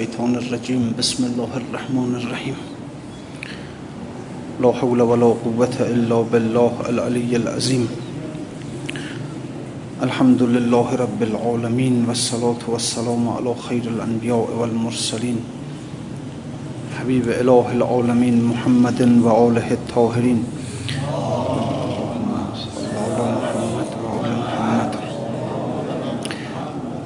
الشيطان الرجيم بسم الله الرحمن الرحيم. لا حول ولا قوة إلا بالله العلي العظيم. الحمد لله رب العالمين والصلاة والسلام على خير الأنبياء والمرسلين. حبيب إله العالمين محمد وآله الطاهرين.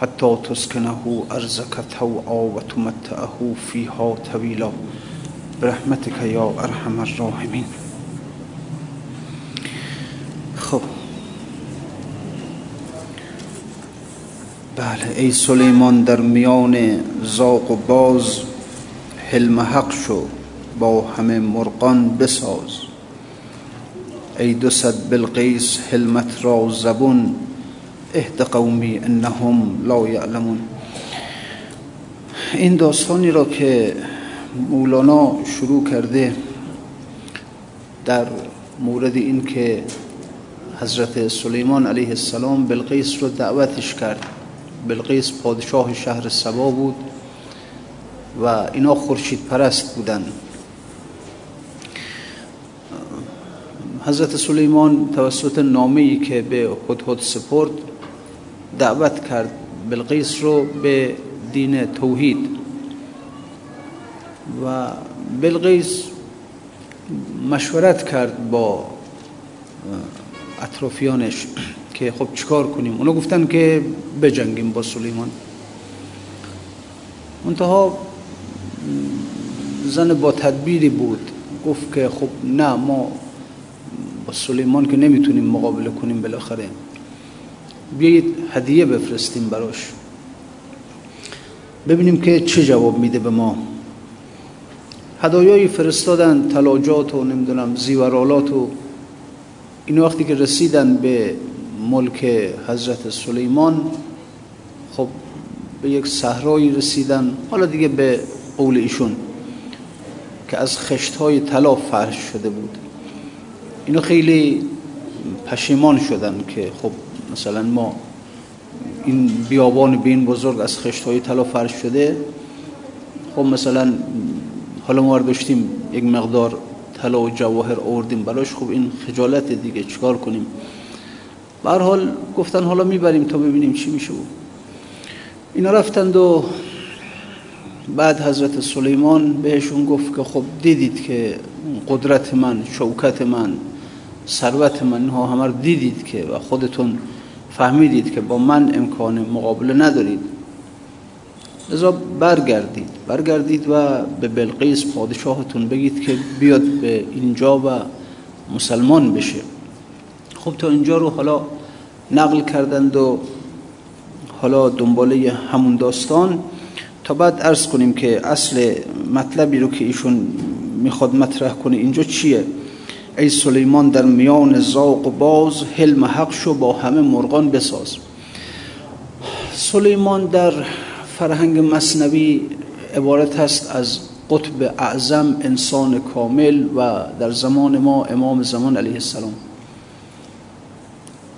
حتى تسكنه أرزك توعا وتمتعه فيها طويلا برحمتك یا ارحم الراحمین. خب. بله ای سلیمان در میان زاق و باز حلم حق شو با همه مرغان بساز. ای دو صد بلقیس حلمت را زبون اهد قومی انهم لا یعلمون. این داستانی را که مولانا شروع کرده در مورد این که حضرت سلیمان علیه السلام بلقیس رو دعوتش کرد. بلقیس پادشاه شهر سبا بود و اینا خورشید پرست بودن. حضرت سلیمان توسط نامه‌ای که به هدهد سپرد دعوت کرد بلقیس رو به دین توحید. و بلقیس مشورت کرد با اطرافیانش که خب چیکار کنیم؟ اونا گفتن که بجنگیم با سلیمان. منتها زن با تدبیری بود. گفت که خب نه ما با سلیمان که نمی‌تونیم مقابله کنیم بالاخره. بیایید هدیه بفرستیم براش. ببینیم که چه جواب میده به ما. هدایایی فرستادن تلاجات و نمی‌دونم زیورالات و این وقتی که رسیدن به ملک حضرت سلیمان خب به یک صحرایی رسیدن حالا دیگه به قول ایشون که از خشتهای طلا فرش شده بود. اینا خیلی پشیمان شدن که خب مثلا ما این بیابان بین بزرگ از خشت های طلا فرش شده خب مثلا حالا ما داشتیم یک مقدار طلا و جواهر آوردیم براش خب این خجالت دیگه چیکار کنیم؟ به حال گفتن حالا می‌بریم تا ببینیم چی میشه. اینا رفتند و بعد حضرت سلیمان بهشون گفت که خب دیدید که قدرت من شوکت من ثروت من ها همه دیدید که و خودتون فهمیدید که با من امکان مقابله ندارید. لذا برگردید. برگردید و به بلقیس پادشاهتون بگید که بیاد به اینجا و مسلمان بشه. خب تا اینجا رو حالا نقل کردند و حالا دنباله همون داستان. تا بعد عرض کنیم که اصل مطلبی رو که ایشون می‌خواد مطرح کنه اینجا چیه؟ ای سلیمان در میان زاق و باز حلم حق شو با همه مرغان بساز. سلیمان در فرهنگ مصنوی عبارت هست از قطب اعظم انسان کامل و در زمان ما امام زمان علیه السلام.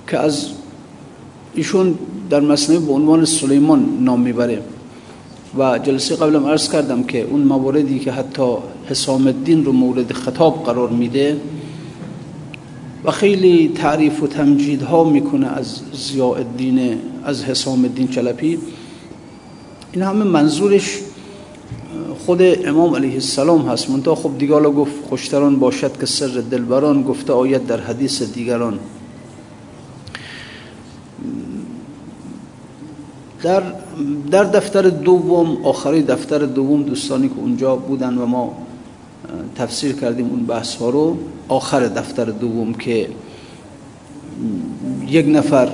که از ایشون در مصنوی به عنوان سلیمان نام می‌بره. و جلسه قبلم عرض کردم که اون مواردی که حتی حسام الدین رو مورد خطاب قرار میده و خیلی تعریف و تمجید ها می‌کنه از ضیاء الدین از حسام الدین چلپی این همه منظورش خود امام علیه السلام هست. منتها خب دیگه گفت خوشتران باشد که سر دلبران گفته آید در حدیث دیگران. در در دفتر دوم آخری دفتر دوم دوستانی که اونجا بودن و ما تفسیر کردیم اون بحث ها رو. آخر دفتر دوم که یک نفر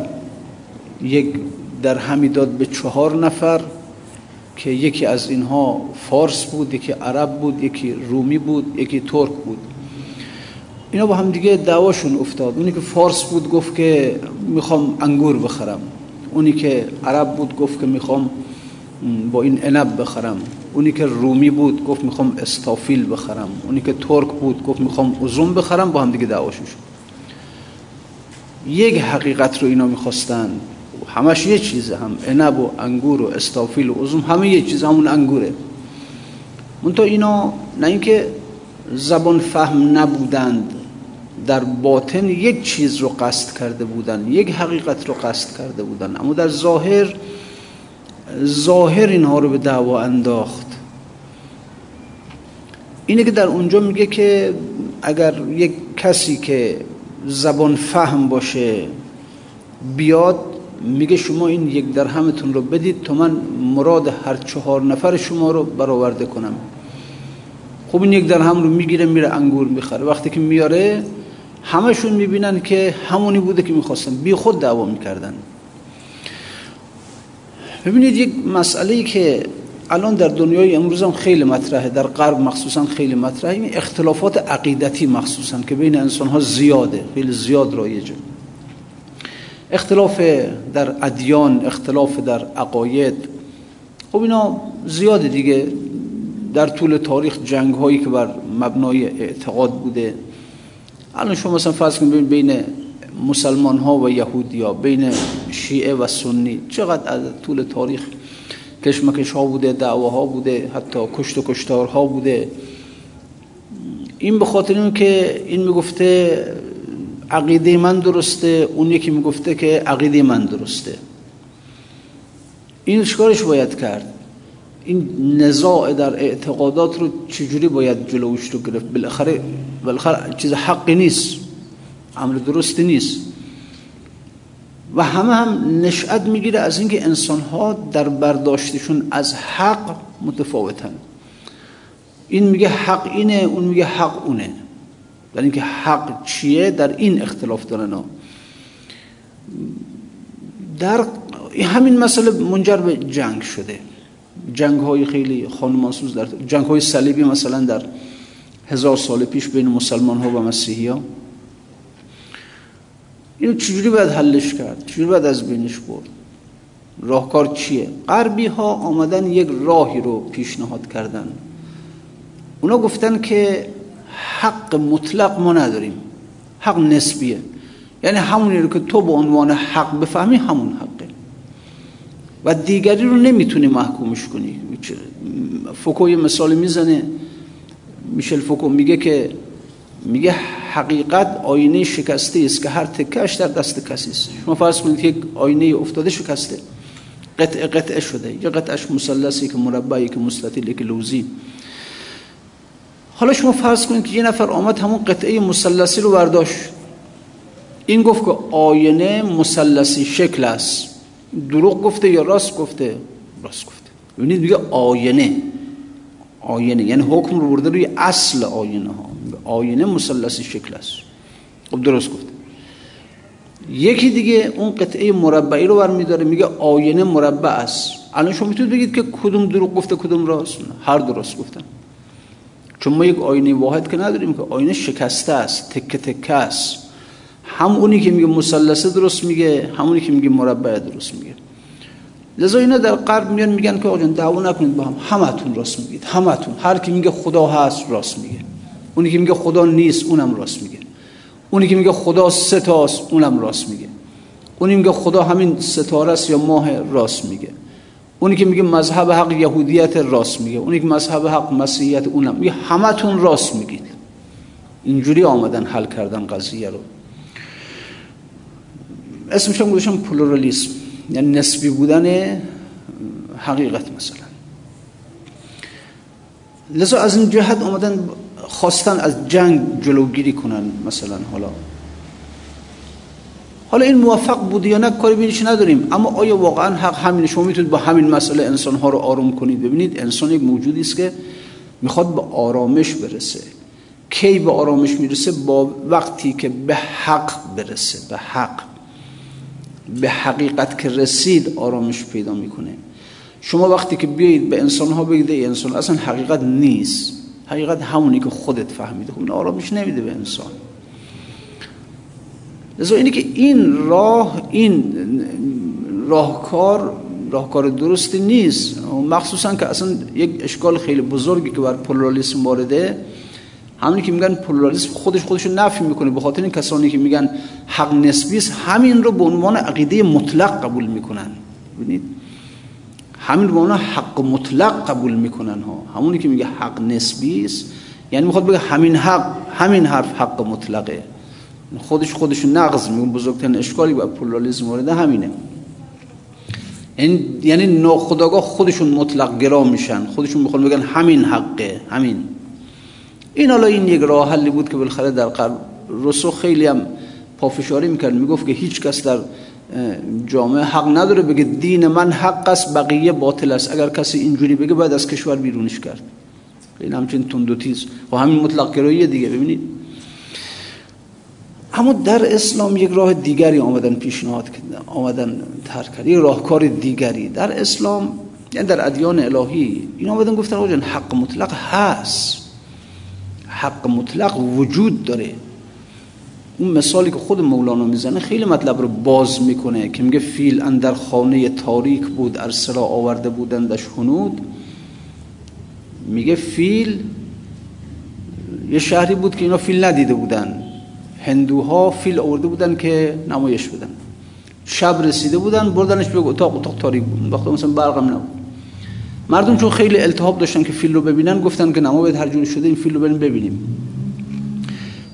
یک در همی داد به چهار نفر که یکی از اینها فارس بود یکی عرب بود یکی رومی بود یکی ترک بود. اینا با هم دیگه دعواشون افتاد. اونی که فارس بود گفت که می‌خوام انگور بخرم. اونی که عرب بود گفت که می‌خوام با این عنب بخرم. اونی که رومی بود گفت می‌خوام استافیل بخرم. اونی که ترک بود گفت می‌خوام ازوم بخرم با هم دیگه دعواشون شد. یک حقیقت رو اینا می‌خواستن. همش یه چیزه هم عنب و انگور و استافیل و ازوم همه یه چیز همون انگوره. منتها اینا نه اینکه زبان فهم نبودند در باطن یک چیز رو قصد کرده بودند یک حقیقت رو قصد کرده بودند اما در ظاهر ظاهر اینها رو به دعوا انداخت. اینه که در اونجا میگه که اگر یک کسی که زبان فهم باشه بیاد میگه شما این یک درهمتون رو بدید تا من مراد هر چهار نفر شما رو برآورده کنم. خب این یک درهم رو می‌گیره میره انگور می‌خره. وقتی که میاره همشون می‌بینن که همونی بوده که می‌خواستن. بی خود دعوا می‌کردن. ببینید یک مسئله ای که الان در دنیای امروز هم خیلی مطرحه در غرب مخصوصا خیلی مطرحه این اختلافات عقیدتی مخصوصا که بین انسان ها زیاده خیلی زیاد رایجه اختلاف در ادیان اختلاف در عقاید خب اینا زیاده دیگه. در طول تاریخ جنگ هایی که بر مبنای اعتقاد بوده. الان شما مثلا فرض کنید بین مسلمان ها و یهودی ها بین شیعه و سنی. چقدر از طول تاریخ کشمکش ها بوده دعواها بوده حتی کشت و کشتار ها بوده. این به خاطر این که این می‌گفته عقیده من درسته اون یکی می‌گفته که عقیده من درسته. این چیکارش باید کرد؟ این نزاع در اعتقادات رو چجوری باید جلوش رو گرفت؟ بالاخره بالاخره چیز حقی نیست. عمل درستی نیست. و همه هم نشأت می‌گیره از اینکه انسان ها در برداشتشون از حق متفاوتن. این میگه حق اینه اون میگه حق اونه. در اینکه حق چیه در این اختلاف دارن ها. در همین مسئله منجر به جنگ شده. جنگ های خیلی خانمانسوز در جنگ های صلیبی مثلا در هزار سال پیش بین مسلمان ها و مسیحی ها اینو چجوری باید حلش کرد؟ چجوری باید از بینش برد؟ راهکار چیه؟ غربی ها آمدن یک راهی رو پیشنهاد کردن. اونا گفتن که حق مطلق ما نداریم. حق نسبیه. یعنی همونی رو که تو به عنوان حق بفهمی همون حقه. و دیگری رو نمی‌تونی محکومش کنی. فوکو یه مثال می‌زنه. میشل فوکو میگه که میگه حقیقت آینه شکسته است که هر تکش در دست کسی است. شما فرض کنید یک آینه افتاده شکسته. قطع قطعه شده. یا قطعش مثلثی که مربعی که مستطیلی که لوزی. حالا شما فرض کنید که یه نفر آمد همون قطعه مثلثی رو برداشت. این گفت که آینه مثلثی شکل است. دروغ گفته یا راست گفته؟ راست گفته. ببینید میگه آینه. آینه. یعنی حکم رو برده روی اصل آینه ها. آینه مثلثی شکل است. خب درست گفته یکی دیگه اون قطعه مربعی رو برمیداره میگه آینه مربع است. الان شما می‌تونید بگید که کدوم دروغ گفته کدوم راست؟ هر درست گفتن. چون ما یک آینه واحد که نداریم که آینه شکسته است تکه تکه است. هم اونی که میگه مثلثه درست میگه همونی که میگه مربع درست میگه. لذا اینا در غرب میان میگن که آقا دعوا نکنید با هم همتون راست میگید همتون. هر کی میگه خدا هست راست میگه. اونی که میگه خدا نیست اونم راست میگه. اونی که میگه خدا سه تاست اونم راست میگه. اونی میگه خدا همین ستاره است یا ماه راست میگه. اونی که میگه مذهب حق یهودیت راست میگه. اونی که مذهب حق مسیحیت اونم. میگه همتون راست میگید. اینجوری آمدن حل کردن قضیه رو. اسمش هم گذاشتم پلورالیسم. یعنی نسبی بودن حقیقت مثلا. لذا از این جهت آمدن خواستن از جنگ جلوگیری کنن مثلا حالا. حالا این موفق بوده یا نه کاری بینش نداریم. اما آیا واقعا حق همین؟ شما می‌تونید با همین مسئله انسان ها رو آروم کنید. ببینید انسان یک موجودی است که می‌خواد به آرامش برسه. کی به آرامش می‌رسه؟ با وقتی که به حق برسه به حق. به حقیقت که رسید آرامش پیدا می‌کنه. شما وقتی که بیایید به انسان ها بگید انسان اصلا حقیقت نیست. حقیقت همونی که خودت فهمیده. خب این آرامش نمیده به انسان. لذا اینه که این راه این راهکار راهکار درستی نیست. مخصوصا که اصلا یک اشکال خیلی بزرگی که بر پلورالیسم وارده همونی که میگن پلورالیسم خودش خودش رو نفی می‌کنه. به خاطر این کسانی که میگن حق نسبی است همین رو به عنوان عقیده مطلق قبول می‌کنن. ببینید؟ همین رو حق مطلق قبول می‌کنن ها. همونی که میگه حق نسبی است یعنی می‌خواد بگه همین حق همین حرف حق مطلقه. خودش خودش نقض میگن بزرگترین اشکالی با پلورالیسم وارده همینه. یعنی یعنی ناخداگاه خودشون مطلق گرا میشن. خودشون می‌خوان بگن همین حقه همین. این حالا این یک راه حلی بود که بالاخره در قرن رسو خیلی هم پافشاری می‌کرد. می‌گفت که هیچ کس در جامعه حق نداره بگه دین من حق است بقیه باطل است. اگر کسی اینجوری بگه بعد از کشور بیرونش کرد. این همچین تند و همین مطلق گرایی دیگه ببینید. اما در اسلام یک راه دیگری آمدن پیشنهاد آمدن ترک کرد. یک راهکار دیگری. در اسلام یعنی در ادیان الهی این آمدن گفتن آقا حق مطلق هست. حق مطلق وجود داره. اون مثالی که خود مولانا می‌زنه خیلی مطلب رو باز می‌کنه که میگه فیل اندر خانه تاریک بود ارسلا آورده بودندش هنود میگه فیل یه شهری بود که اینا فیل ندیده بودن. هندوها فیل آورده بودن که نمایش بدن. شب رسیده بودن بردنش به اتاق اتاق تاریک بود. وقتی مثلا برقم نبود. مردم چون خیلی التهاب داشتن که فیل رو ببینن گفتن که نما باید هر جوری شده این فیل رو بریم ببینیم.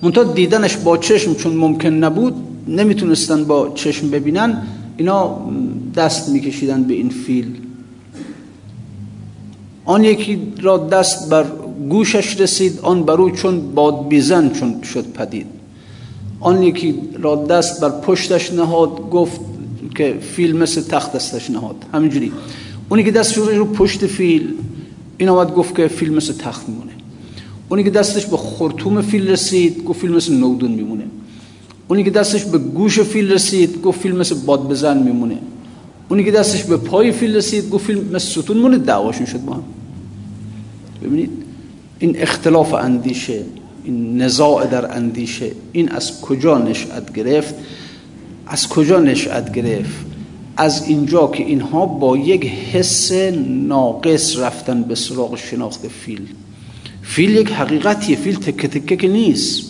منتها دیدنش با چشم چون ممکن نبود نمی‌تونستن با چشم ببینن اینا دست میکشیدن به این فیل. آن یکی را دست بر گوشش رسید آن برو چون باد بیزن چون شد پدید. آن یکی را دست بر پشتش نهاد گفت که فیل مثل تخت دستش نهاد. همینجوری. اونی که دستش رو پشت فیل. این آمد گفت که فیل مثل تخت میمونه. اونی که دستش به خرطوم فیل رسید گفت فیل مثل ناودون میمونه. اونی که دستش به گوش فیل رسید گفت فیل مثل باد بزن میمونه. اونی که دستش به پای فیل رسید گفت فیل مثل ستون مونه دعواشون شد با هم. ببینید این اختلاف اندیشه این نزاع در اندیشه این از کجا نشأت گرفت؟ از کجا نشأت گرفت؟ از اینجا که اینها با یک حس ناقص رفتن به سراغ شناخت فیل. فیل یک حقیقتیه فیل تکه تکه که نیست.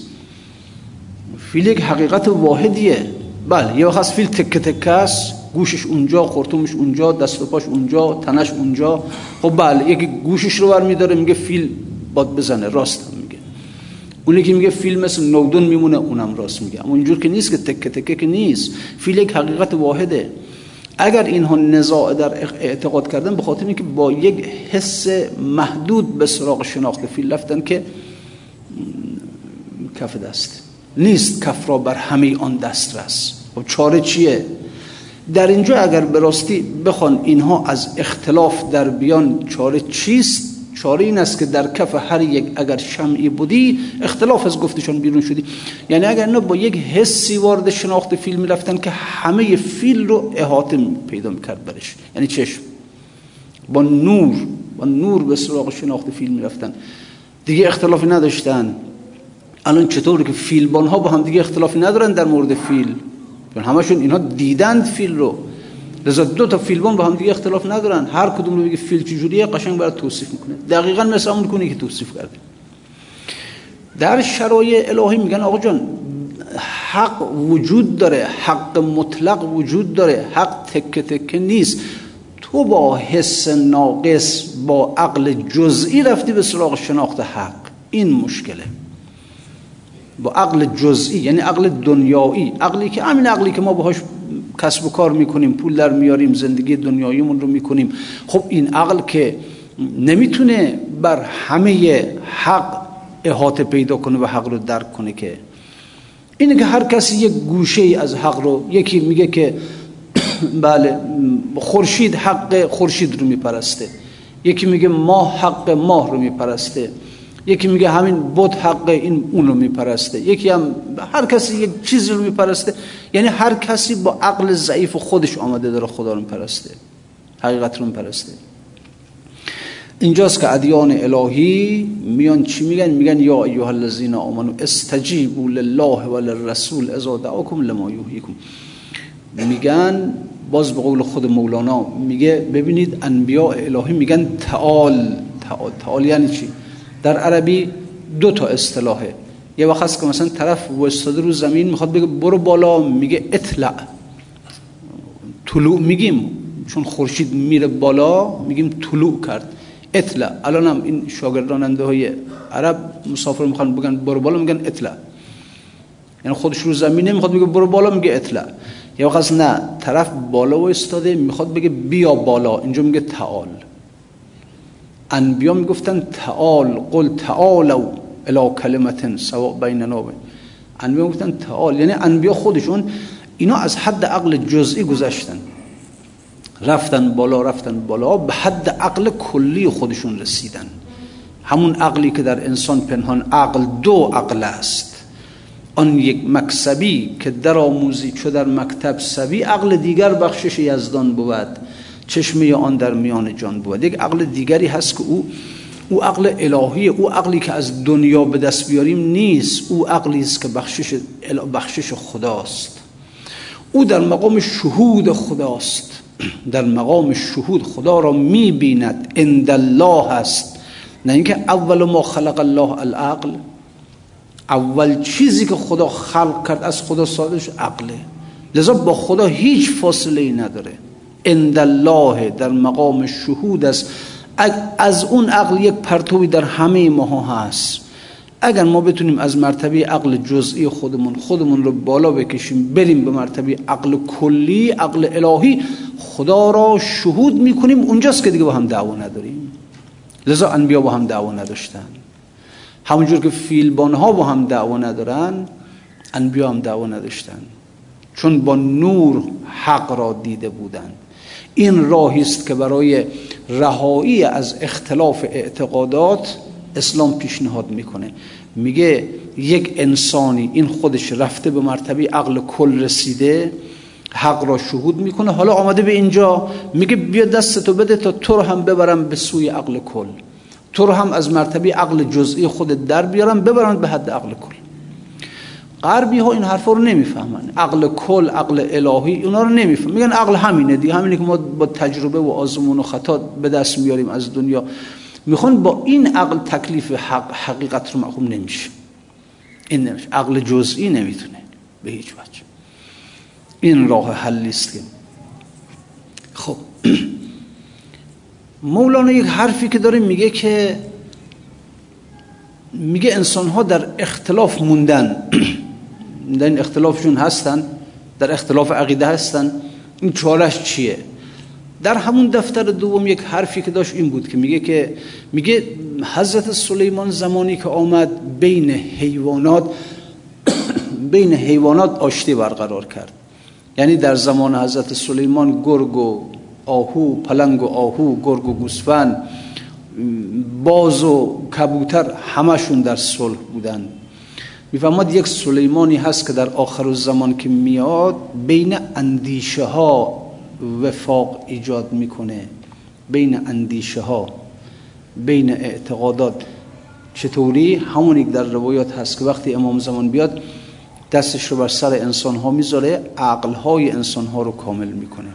فیل یک حقیقت واحدیه. بله یه وقت فیل تکه تکه است گوشش اونجا خرطومش اونجا دست و پاش اونجا تنش اونجا. خب بله یکی گوشش رو برمیداره میگه فیل بادبزنه راست میگه. اونی که میگه فیل مثل ناودون میمونه اونم راست میگه. اما اینجور که نیست که تکه تکه که نیست. فیل یک حقیقت واحده. اگر اینها نزاع در اعتقاد کردن به خاطر اینکه با یک حس محدود به سراغ شناخت فیل رفتن که کف دست. نیست کف را بر همه آن دست رس. خب چاره چیه؟ در اینجا اگر به راستی بخوان اینها از اختلاف در بیان چاره چیست؟ چاره این است که در کف هر یک اگر شمعی بودی اختلاف از گفتشان بیرون شدی. یعنی اگر اینا با یک حسی وارد شناخت فیلم رفتن که همه فیل رو احاطه پیدا می‌کرد برش. یعنی چشم. با نور با نور به سراغ شناخت فیلم رفتن دیگه اختلافی نداشتن. الان چطور که فیلبان ها با هم دیگه اختلافی ندارن در مورد فیل. همشون اینها دیدند فیل رو. لذا دو تا فیلبان با هم دیگه اختلاف ندارن هر کدوم رو بگه فیل چجوریه قشنگ برای توصیف می‌کنه. دقیقا مثل اون کنی که توصیف کرده. در شرایع الهی میگن آقا جان حق وجود داره حق مطلق وجود داره حق تکه تکه نیست. تو با حس ناقص با عقل جزئی رفتی به سراغ شناخت حق. این مشکله. با عقل جزئی یعنی عقل دنیایی. عقلی که همین عقلی که ما باهاش کسب و کار می‌کنیم پول در میاریم زندگی دنیاییمون رو می‌کنیم. خب این عقل که نمی‌تونه بر همه حق احاطه پیدا کنه و حق رو درک کنه که. اینه که هر کسی یک گوشه ای از حق رو یکی میگه که بله خورشید حق خورشید رو میپرسته. یکی میگه ماه حق ماه رو میپرسته. یکی میگه همین بود حق این اون رو میپرسته. یکی هم هر کسی یک چیزی رو میپرسته. یعنی هر کسی با عقل ضعیف خودش آمده داره خدا رو میپرسته. حقیقت رو میپرسته. اینجاست که ادیان الهی میان چی میگن؟ میگن یا ایها الذین آمنو استجیبوا لله و اذا دعاکم لما یحییکم. میگن باز به قول خود مولانا میگه ببینید انبیاء الهی میگن تعال تعال, تعال یعنی چی؟ در عربی دو تا اصطلاحه. یه وقت هست که مثلا طرف وستاده رو زمین می‌خواد بگه برو بالا میگه اطلع. طلوع میگیم. چون خورشید میره بالا میگیم طلوع کرد. اطلع. الان هم این شاگرداننده های عرب مسافر می‌خوان بگن برو بالا میگن اطلع. یعنی خودش رو زمین نمی‌خواد بگه برو بالا میگه اطلع. یا وقت نه طرف بالا و استاده می‌خواد بگه بیا بالا. اینجا میگه تعال. انبیا می‌گفتن تعال قل تعالو. الى کلمت سواء بیننا و انبیا می‌گفتن تعال یعنی انبیا خودشون اینا از حد عقل جزئی گذشتن. رفتن بالا رفتن بالا به حد عقل کلی خودشون رسیدن. همون عقلی که در انسان پنهان عقل دو عقل است. آن یک مکسبی که در آموزی چو در مکتب سبی عقل دیگر بخشش یزدان بود. چشمه آن در میان جان بود. یک عقل دیگری هست که او او عقل الهی او عقلی که از دنیا به دست بیاریم نیست. او عقلی است که بخشش بخشش خداست. او در مقام شهود خداست. در مقام شهود خدا را می‌بیند. اند الله هست نه اینکه اول ما خلق الله العقل اول چیزی که خدا خلق کرد از خدا سادش عقله. لذا با خدا هیچ فاصله ای نداره. اند الله در مقام شهود است. از اون عقل یک پرتوی در همه ماها هست. اگر ما بتونیم از مرتبه عقل جزئی خودمون خودمون رو بالا بکشیم بریم به مرتبه عقل کلی عقل الهی خدا را شهود می‌کنیم اونجاست که دیگه با هم دعوا نداریم. لذا انبیا با هم دعوا نداشتن. همونجور که فیلبان ها با هم دعوا ندارن انبیا هم دعوا نداشتن. چون با نور حق را دیده بودند این راهی است که برای رهایی از اختلاف اعتقادات اسلام پیشنهاد می‌کنه. میگه یک انسانی این خودش رفته به مرتبه عقل کل رسیده حق را شهود می‌کنه حالا آمده به اینجا میگه بیا دستتو بده تا تو رو هم ببرم به سوی عقل کل. تو رو هم از مرتبه عقل جزئی خود در بیارم ببرم به حد عقل کل. غربی ها این حرفا رو نمی‌فهمن. عقل کل عقل الهی اونا رو نمی‌فهمن. میگن عقل همینه دیگه. همینه که ما با تجربه و آزمون و خطا به دست میاریم از دنیا. می‌خوان با این عقل تکلیف حق حقیقت رو مفهوم نمیشه این نمیشه. عقل جزئی نمی‌تونه به هیچ وجه. این راه حل است که. خب. مولانا یک حرفی که داره میگه که میگه انسان ها در اختلاف موندن. در این اختلافشون هستن در اختلاف عقیده هستن. این چارش چیه؟ در همون دفتر دوم یک حرفی که داشت این بود که میگه که میگه حضرت سلیمان زمانی که آمد بین حیوانات بین حیوانات آشتی برقرار کرد. یعنی در زمان حضرت سلیمان گرگ و آهو پلنگ و آهو گرگ و گوسفند باز و کبوتر همشون در صلح بودن می‌فهمد یک سلیمانی هست که در آخر زمان که میاد بین اندیشه ها وفاق ایجاد می‌کنه. بین اندیشه ها بین اعتقادات. چطوری؟ همون یک در روایات هست که وقتی امام زمان بیاد دستش رو بر سر انسان ها می‌ذاره عقل های انسان ها رو کامل می‌کنه.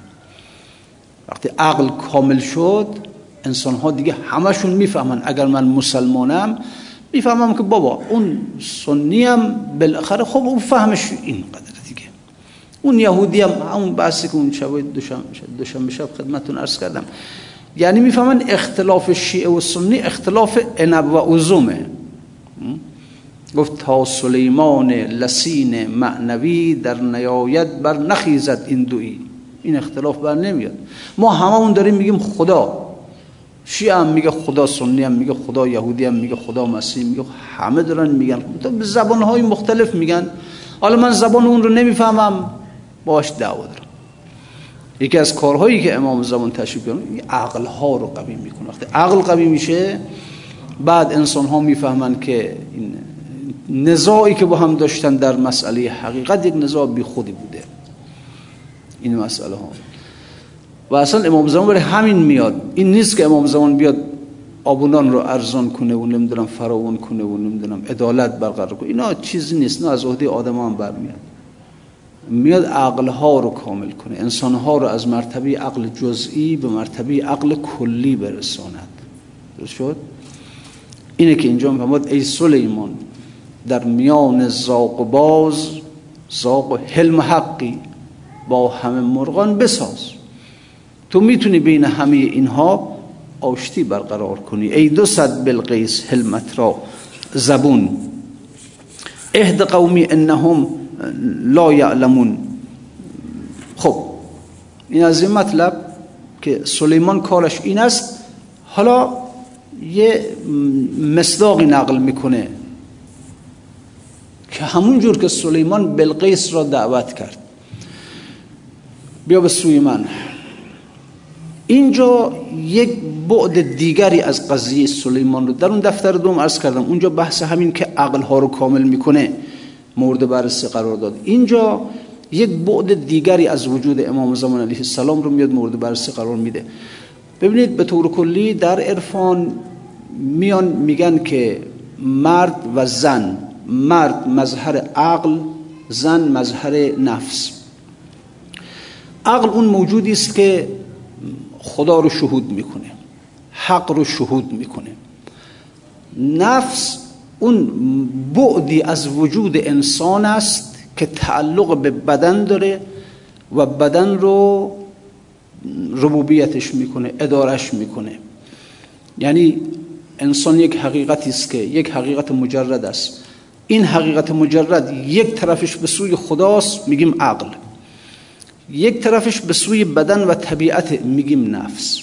وقتی عقل کامل شد انسان ها دیگه همشون می‌فهمن اگر من مسلمانم می‌فهمم که بابا اون سنی هم بالاخره خب اون فهمش این قدر دیگه. اون یهودی هم همون بحثی که اون شب دوشنبه شب خدمتون عرض کردم. یعنی می‌فهمن اختلاف شیعه و سنی اختلاف انب و عزومه. گفت تا سلیمان لسین معنوی در نیایت بر نخیزد این دوی. این اختلاف بر نمیاد. ما هممون داریم میگیم خدا. شیعه هم میگه خدا سنی هم میگه خدا یهودی هم میگه خدا مسیح میگه همه دارن میگن. به زبان های مختلف میگن. حالا من زبان اون رو نمی‌فهمم. باش دعوا دارم. یکی از کارهایی که امام زمان تشریف کنه عقل ها رو قوی می‌کنه. وقتی عقل قوی میشه بعد انسان ها می‌فهمن که این نزاعی که با هم داشتن در مسئله حقیقت یک نزاع بی خودی بوده. این مسئله ها و اصلا امام زمان برای همین میاد. این نیست که امام زمان بیاد آبونان رو ارزان کنه و نمی‌دونم فراون کنه و نمی‌دونم عدالت برقرار کنه. اینا چیزی نیست. نه از عهده آدم هم برمیاد. میاد عقل ها رو کامل کنه. انسان ها رو از مرتبه عقل جزئی به مرتبه عقل کلی برساند. درست شد؟ اینه که اینجا می‌فهمد ای سلیمان در میان زاق باز زاق حلم حقی با همه مرغان بساز. تو می‌تونی بین همه اینها آشتی برقرار کنی. ای دو صد بلقیس حلمت را زبون. اهد قومی انهم لا یعلمون. خب این از این مطلب که سلیمان کارش این است. حالا یه مصداقی نقل می‌کنه که همون جور که سلیمان بلقیس را دعوت کرد. بیا به سوی من. اینجا یک بعد دیگری از قضیه سلیمان رو در اون دفتر دوم عرض کردم. اونجا بحث همین که عقل ها رو کامل می‌کنه. مورد بررسی قرار داد. اینجا یک بعد دیگری از وجود امام زمان علیه السلام رو میاد مورد بررسی قرار میده. ببینید به طور کلی در عرفان میان میگن که مرد و زن مرد مظهر عقل زن مظهر نفس. عقل اون موجودی است که خدا رو شهود می‌کنه حق رو شهود می‌کنه. نفس اون بعدی از وجود انسان است که تعلق به بدن داره و بدن رو ربوبیتش می‌کنه ادارش می‌کنه. یعنی انسان یک حقیقتی است که یک حقیقت مجرد است. این حقیقت مجرد یک طرفش به سوی خداست میگیم عقل. یک طرفش به سوی بدن و طبیعت میگیم نفس.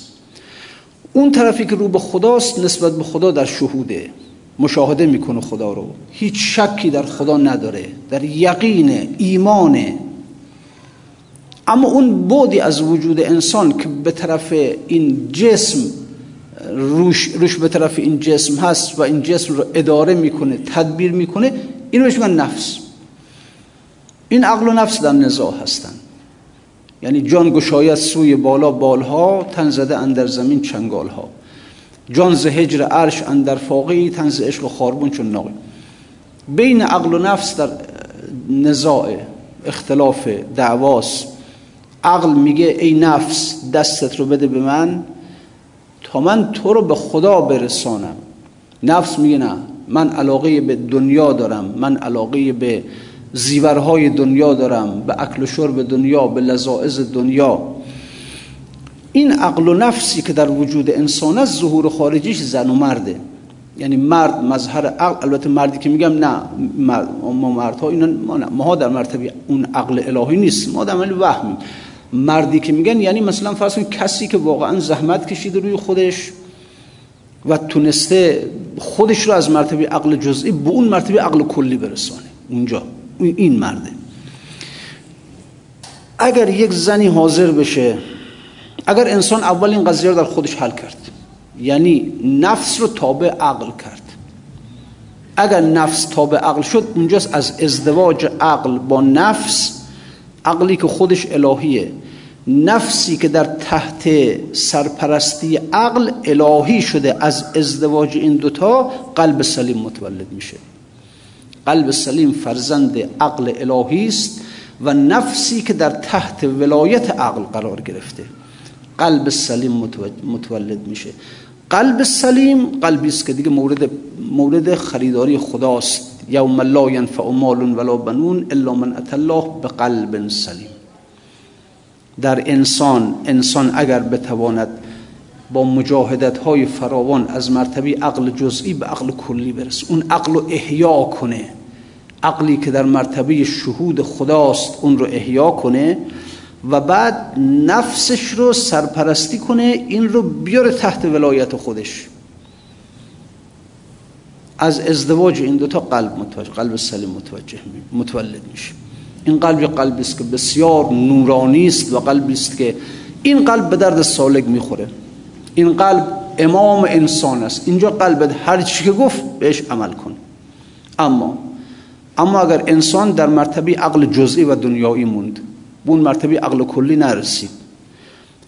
اون طرفی که رو به خداست نسبت به خدا در شهوده مشاهده می‌کنه خدا رو. هیچ شکی در خدا نداره در یقین ایمانه اما اون بودی از وجود انسان که به طرف این جسم روش, روش به طرف این جسم هست و این جسم رو اداره می‌کنه تدبیر می‌کنه این روش نفس. این عقل و نفس در نزاع هستن. یعنی جان گشاید سوی بالا بالها تن زده اندر زمین چنگالها. جان ز هجر عرش اندر فاقی تن ز عشق خاربون چون ناقی. بین عقل و نفس در نزاع اختلاف دعواس. عقل میگه ای نفس دستت رو بده به من تا من تو رو به خدا برسانم. نفس میگه نه من علاقه به دنیا دارم من علاقه به زیورهای دنیا دارم به اکل و شرب دنیا به لذاعز دنیا. این عقل و نفسی که در وجود انسان است ظهور خارجیش زن و مرده. یعنی مرد مظهر عقل البته مردی که میگم نه ما مردها اینا ما, نه. ما در مرتبه اون عقل الهی نیست ما در وهمی مردی که میگن یعنی مثلا فرض کسی که واقعا زحمت کشیده روی خودش و تونسته خودش رو از مرتبه عقل جزئی به اون مرتبه عقل کلی برسانه. اونجا. این مرده. اگر یک زنی حاضر بشه اگر انسان اول این قضیه رو در خودش حل کرد یعنی نفس رو تابع عقل کرد. اگر نفس تابع عقل شد اونجاست از ازدواج عقل با نفس عقلی که خودش الهیه. نفسی که در تحت سرپرستی عقل الهی شده از ازدواج این دوتا قلب سلیم متولد میشه. قلب سلیم فرزند عقل الهی است و نفسی که در تحت ولایت عقل قرار گرفته. قلب سلیم متولد میشه. قلب سلیم قلبی است که دیگه مورد مورد خریداری خداست. یوم لا ینفع مال ولا بنون الا من اتى الله بقلب سلیم. در انسان انسان اگر بتواند با مجاهدت های فراوان از مرتبه عقل جزئی به عقل کلی برسه اون عقل رو احیا کنه عقلی که در مرتبه شهود خداست اون رو احیا کنه و بعد نفسش رو سرپرستی کنه این رو بیاره تحت ولایت خودش. از ازدواج این دوتا قلب متوجه قلب سلیم متوجه متولد میشه. این قلب قلبی است که بسیار نورانی است و قلبی است که این قلب به درد سالک می‌خوره. این قلب امام انسان است. اینجا قلبت هر چی که گفت بهش عمل کن. اما اما اگر انسان در مرتبه عقل جزئی و دنیایی موند به اون مرتبه عقل کلی نرسید.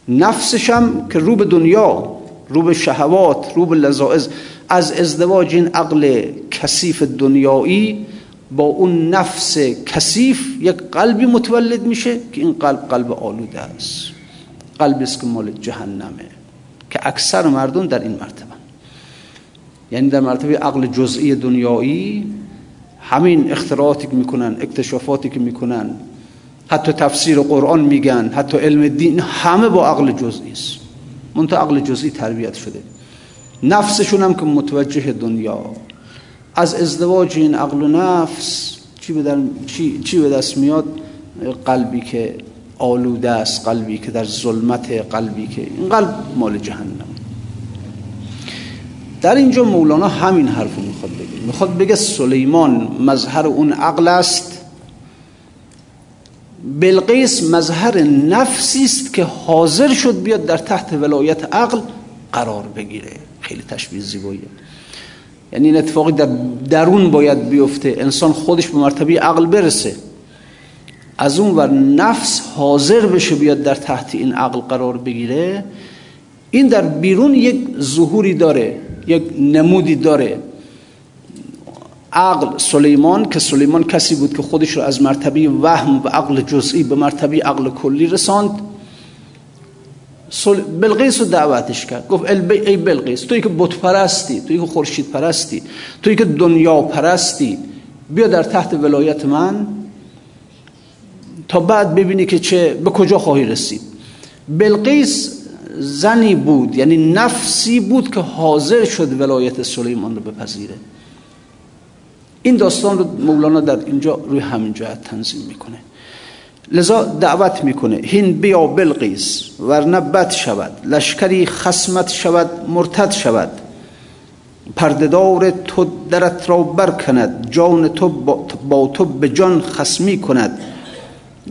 نفسش هم که رو به دنیا رو به شهوات رو به لذائز از ازدواج این عقل کثیف دنیایی با اون نفس کثیف یک قلبی متولد میشه که این قلب قلب آلوده است. قلبی است که مال جهنمه که اکثر مردم در این مرتبه. یعنی در مرتبه عقل جزئی دنیایی همین اختراعاتی که می‌کنن اکتشافاتی که می‌کنن حتی تفسیر قرآن میگن حتی علم دین همه با عقل جزئی است. منتها عقل جزئی تربیت شده. نفسشون هم که متوجه دنیا. از ازدواج این عقل و نفس چی به, چی, چی به دست میاد؟ قلبی که آلوده است قلبی که در ظلمت قلبی که این قلب مال جهنم. در اینجا مولانا همین حرف رو می‌خواد بگه. می‌خواد بگه سلیمان مظهر اون عقل است. بلقیس مظهر نفسی است که حاضر شد بیاد در تحت ولایت عقل قرار بگیره. خیلی تشبیه زیباییه یعنی این اتفاقی در درون باید بیفته. انسان خودش به مرتبه عقل برسه. از اون ور نفس حاضر بشه بیاد در تحت این عقل قرار بگیره این در بیرون یک ظهوری داره. یک نمودی داره. عقل سلیمان که سلیمان کسی بود که خودش رو از مرتبه وهم و عقل جزئی به مرتبه عقل کلی رساند. بلقیس رو دعوتش کرد. گفت ای بلقیس توی که بت پرستی توی که خورشید پرستی توی که دنیا پرستی بیا در تحت ولایت من تا بعد ببینی که چه به کجا خواهی رسید. بلقیس زنی بود یعنی نفسی بود که حاضر شد ولایت سلیمان رو بپذیره. این داستان رو مولانا در اینجا روی همین جهت تنظیم می‌کنه. لذا دعوت می‌کنه هین بیا بلقیس ورنه بد شود لشکری خسمت شود مرتد شود. پردهدار تو درت را برکند جان تو با تو به جان خسمی کند.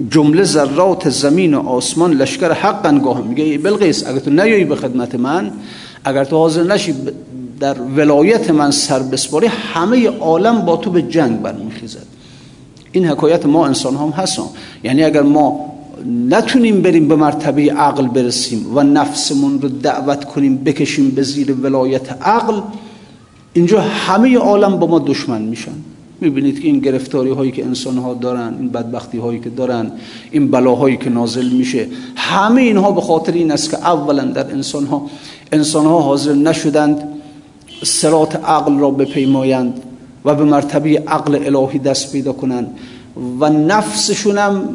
جمله ذرات زمین و آسمان لشکر حق انگاه میگه. بلقیس اگر تو نیایی به خدمت من اگر تو حاضر نشی در ولایت من سر بسپاری همه عالم با تو به جنگ برمیخیزد. این حکایت ما انسان هم هستم یعنی اگر ما نتونیم بریم به مرتبه عقل برسیم و نفسمون رو دعوت کنیم بکشیم به زیر ولایت عقل اینجا همه عالم با ما دشمن میشن. می‌بینید که این گرفتاری هایی که انسان ها دارن این بدبختی هایی که دارن این بلاهایی که نازل میشه همه اینها به خاطر این است که اولا در انسان ها انسان ها حاضر نشدند سرات عقل را بپیمایند و به مرتبه عقل الهی دست پیدا کنند و نفسشون هم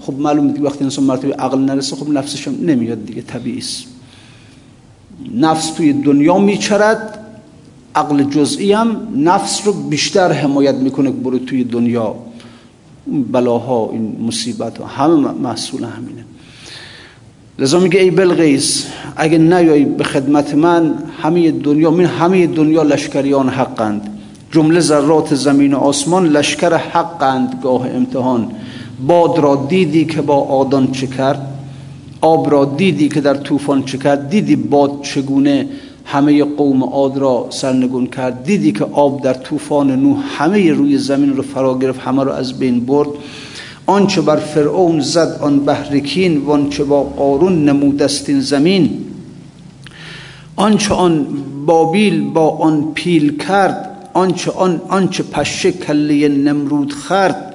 خب معلومه دیگه وقتی انسان مرتبه عقل نرسه خب نفسش هم نمیاد دیگه طبیعی است. نفس توی دنیا میچرد عقل جزئی هم نفس رو بیشتر حمایت می‌کنه که برو توی دنیا. بلاها این مصیبت ها همه محصول همینه. لذا میگه ای بلغیس اگه نیایی به خدمت من همه دنیا من همه دنیا لشکریان حقند جمله ذرات زمین و آسمان لشکر حقند گاه امتحان. باد را دیدی که با آدان چه کرد؟ آب را دیدی که در طوفان چه کرد؟ دیدی باد چگونه همه قوم عاد را سرنگون کرد. دیدی که آب در طوفان نوح همه روی زمین رو فرا گرفت همه رو از بین برد. آنچه بر فرعون زد آن بهرکین و آنچه با قارون نمودستین زمین. آنچه آن بابیل با آن پیل کرد آنچه آن آنچه پشه کله نمرود خرد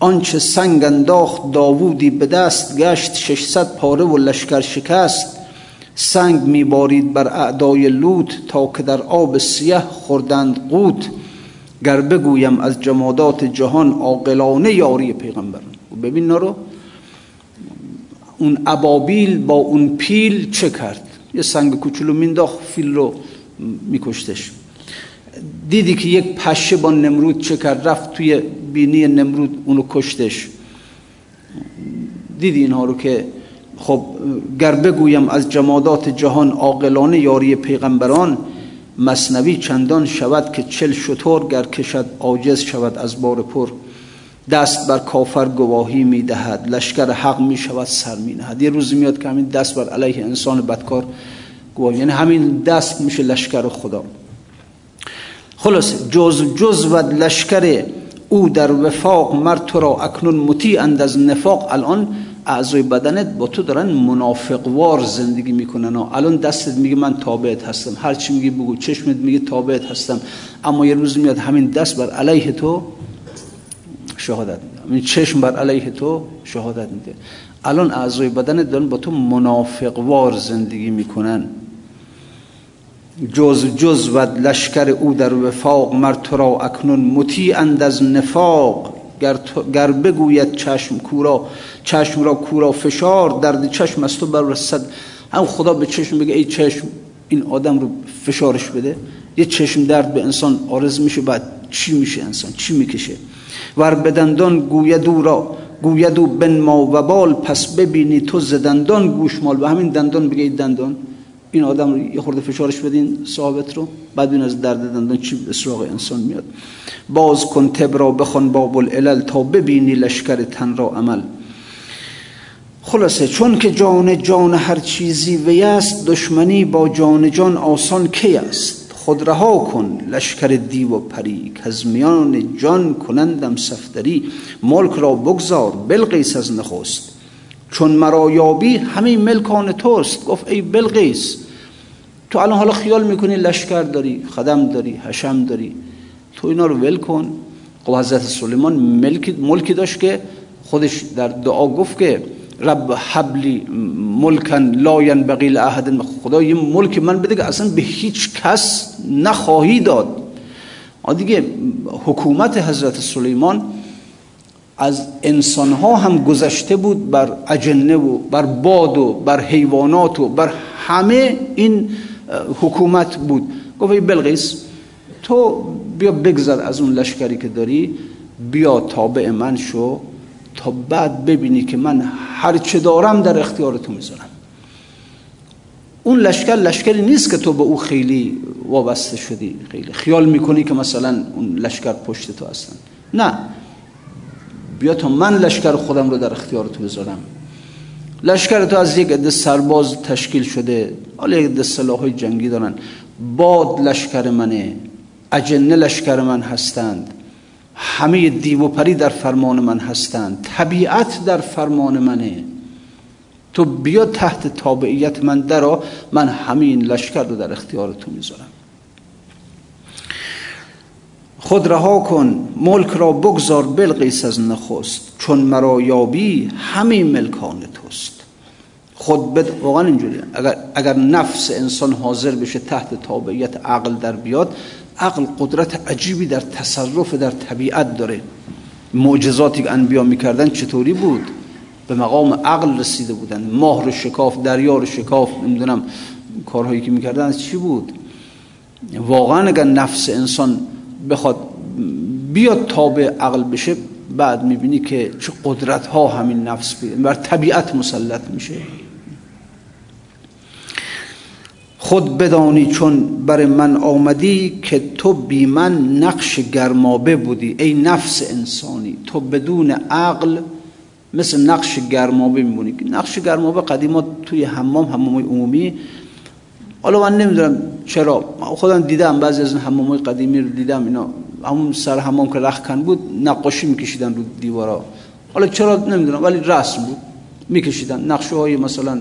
آنچه سنگ انداخت داوودی به دست گشت 600 پاره و لشکر شکست. سنگ میبارید بر اعدای لوت تا که در آب سیه خوردند قوت. گر بگویم از جمادات جهان عاقلانه یاری پیغمبر. ببین نرو. اون ابابیل با اون پیل چه کرد؟ یه سنگ کوچولو مینداخت فیل رو میکشتش. دیدی که یک پشه با نمرود چه کرد؟ رفت توی بینی نمرود اونو کشتش. دیدی اینها رو که خب گر بگویم از جمادات جهان عاقلانه یاری پیغمبران مصنوی چندان شود که چل شطور گر کشد عاجز شود از بار پر. دست بر کافر گواهی می‌دهد لشکر حق می شود سر می نهد یه روزی میاد که همین دست بر علیه انسان بدکار گواهی. یعنی همین دست میشه لشکر خدا. خلاص جز جز و لشکر او در وفاق مرد تو را اکنون مطیعند از نفاق. الان اعضای بدنت با تو دارن منافقوار زندگی می‌کنن. و الان دستت میگه من تابعت هستم. هر چی میگه بگو. چشمت میگه تابعت هستم. اما یه روز میاد همین دست بر علیه تو شهادت میده. این چشم بر علیه تو شهادت میده. الان اعضای بدنت دارن با تو منافقوار زندگی می‌کنن. جز جز و لشکر او در وفاق مر تو را اکنون مطیعند از نفاق. گر, گر بگوید چشم کورا چشم را کورا فشار درد چشم از تو بر رسد هم خدا به چشم بگه ای چشم این آدم رو فشارش بده. یه چشم درد به انسان آرز میشه بعد چی میشه انسان؟ چی می‌کشه؟ ور بدندان گوید او را گوید بن ما و بال پس ببینی تو زدندان گوشمال و همین دندان بگه دندان این آدم رو یه خورده فشارش بدین صحابت رو بعد این از درد دندان چی به سراغ انسان میاد. باز کن تب بخون باب العلل تا ببینی لشکر تن را عمل. خلاصه چون که جان جان هر چیزی وی است دشمنی با جان جان آسان کی است؟ خود رها کن لشکر دیو و پری که از میان جان کنندم سفتری ملک را بگذار بلقیس از نخست. چون مرا یابی همه ملکان توست. گفت ای بلقیس تو الان حالا خیال می‌کنی لشکر داری خدم داری حشم داری؟ تو اینا رو ول کن. خب حضرت سلیمان ملکی, ملکی داشت که خودش در دعا گفت که رب حبلی ملکن لا ینبغی لاحد خدا یه ملک من بده که اصلا به هیچ کس نخواهی داد. دیگه حکومت حضرت سلیمان از انسان ها هم گذشته بود بر اجنه و بر باد و بر حیوانات و بر همه این حکومت بود. گفت بلغیس تو بیا بگذر از اون لشکری که داری بیا تابع من شو. تا بعد ببینی که من هر چه دارم در اختیار تو می‌ذارم. اون لشکر لشکری نیست که تو به او خیلی وابسته شدی خیلی خیال می‌کنی که مثلا اون لشکر پشت تو هستن. نه. بیا تا من لشکر خودم رو در اختیار تو بذارم. لشکر تو از یک عده سرباز تشکیل شده حالا یک عده سلاحهای جنگی دارن. باد لشکر منه اجنه لشکر من هستند. همه دیو و پری در فرمان من هستند. طبیعت در فرمان منه. تو بیا تحت تابعیت من درا من همین لشکر رو در اختیار تو می‌ذارم. خود رها کن ملک را بگذار بلقیس از نخست چون مرا یابی همه ملکان توست. خود بد واقعا اینجوریه. اگر, اگر نفس انسان حاضر بشه تحت تابعیت عقل در بیاد عقل قدرت عجیبی در تصرف در طبیعت داره. معجزاتی که انبیا می‌کردن چطوری بود؟ به مقام عقل رسیده بودن. ماه رو شکاف دریا رو شکاف نمی‌دونم کارهایی که می‌کردن چی بود؟ واقعا اگر نفس انسان بخواد بیاد تابع عقل بشه بعد می‌بینی که چه قدرت ها همین نفس بر طبیعت مسلط میشه. خود بدانی چون بر من آمدی که تو بی من نقش گرمابه بودی. ای نفس انسانی تو بدون عقل مثل نقش گرمابه میمونی. نقش گرمابه قدیما توی حمام حمام عمومی. حالا من نمی‌دونم چرا. خودم دیدم بعضی از حمام قدیمی رو دیدم اینا همون سر حمام که رخکن بود نقاشی میکشیدن رو دیوارا. حالا چرا نمی‌دونم ولی رسم بود. میکشیدن. نقشه های مثلا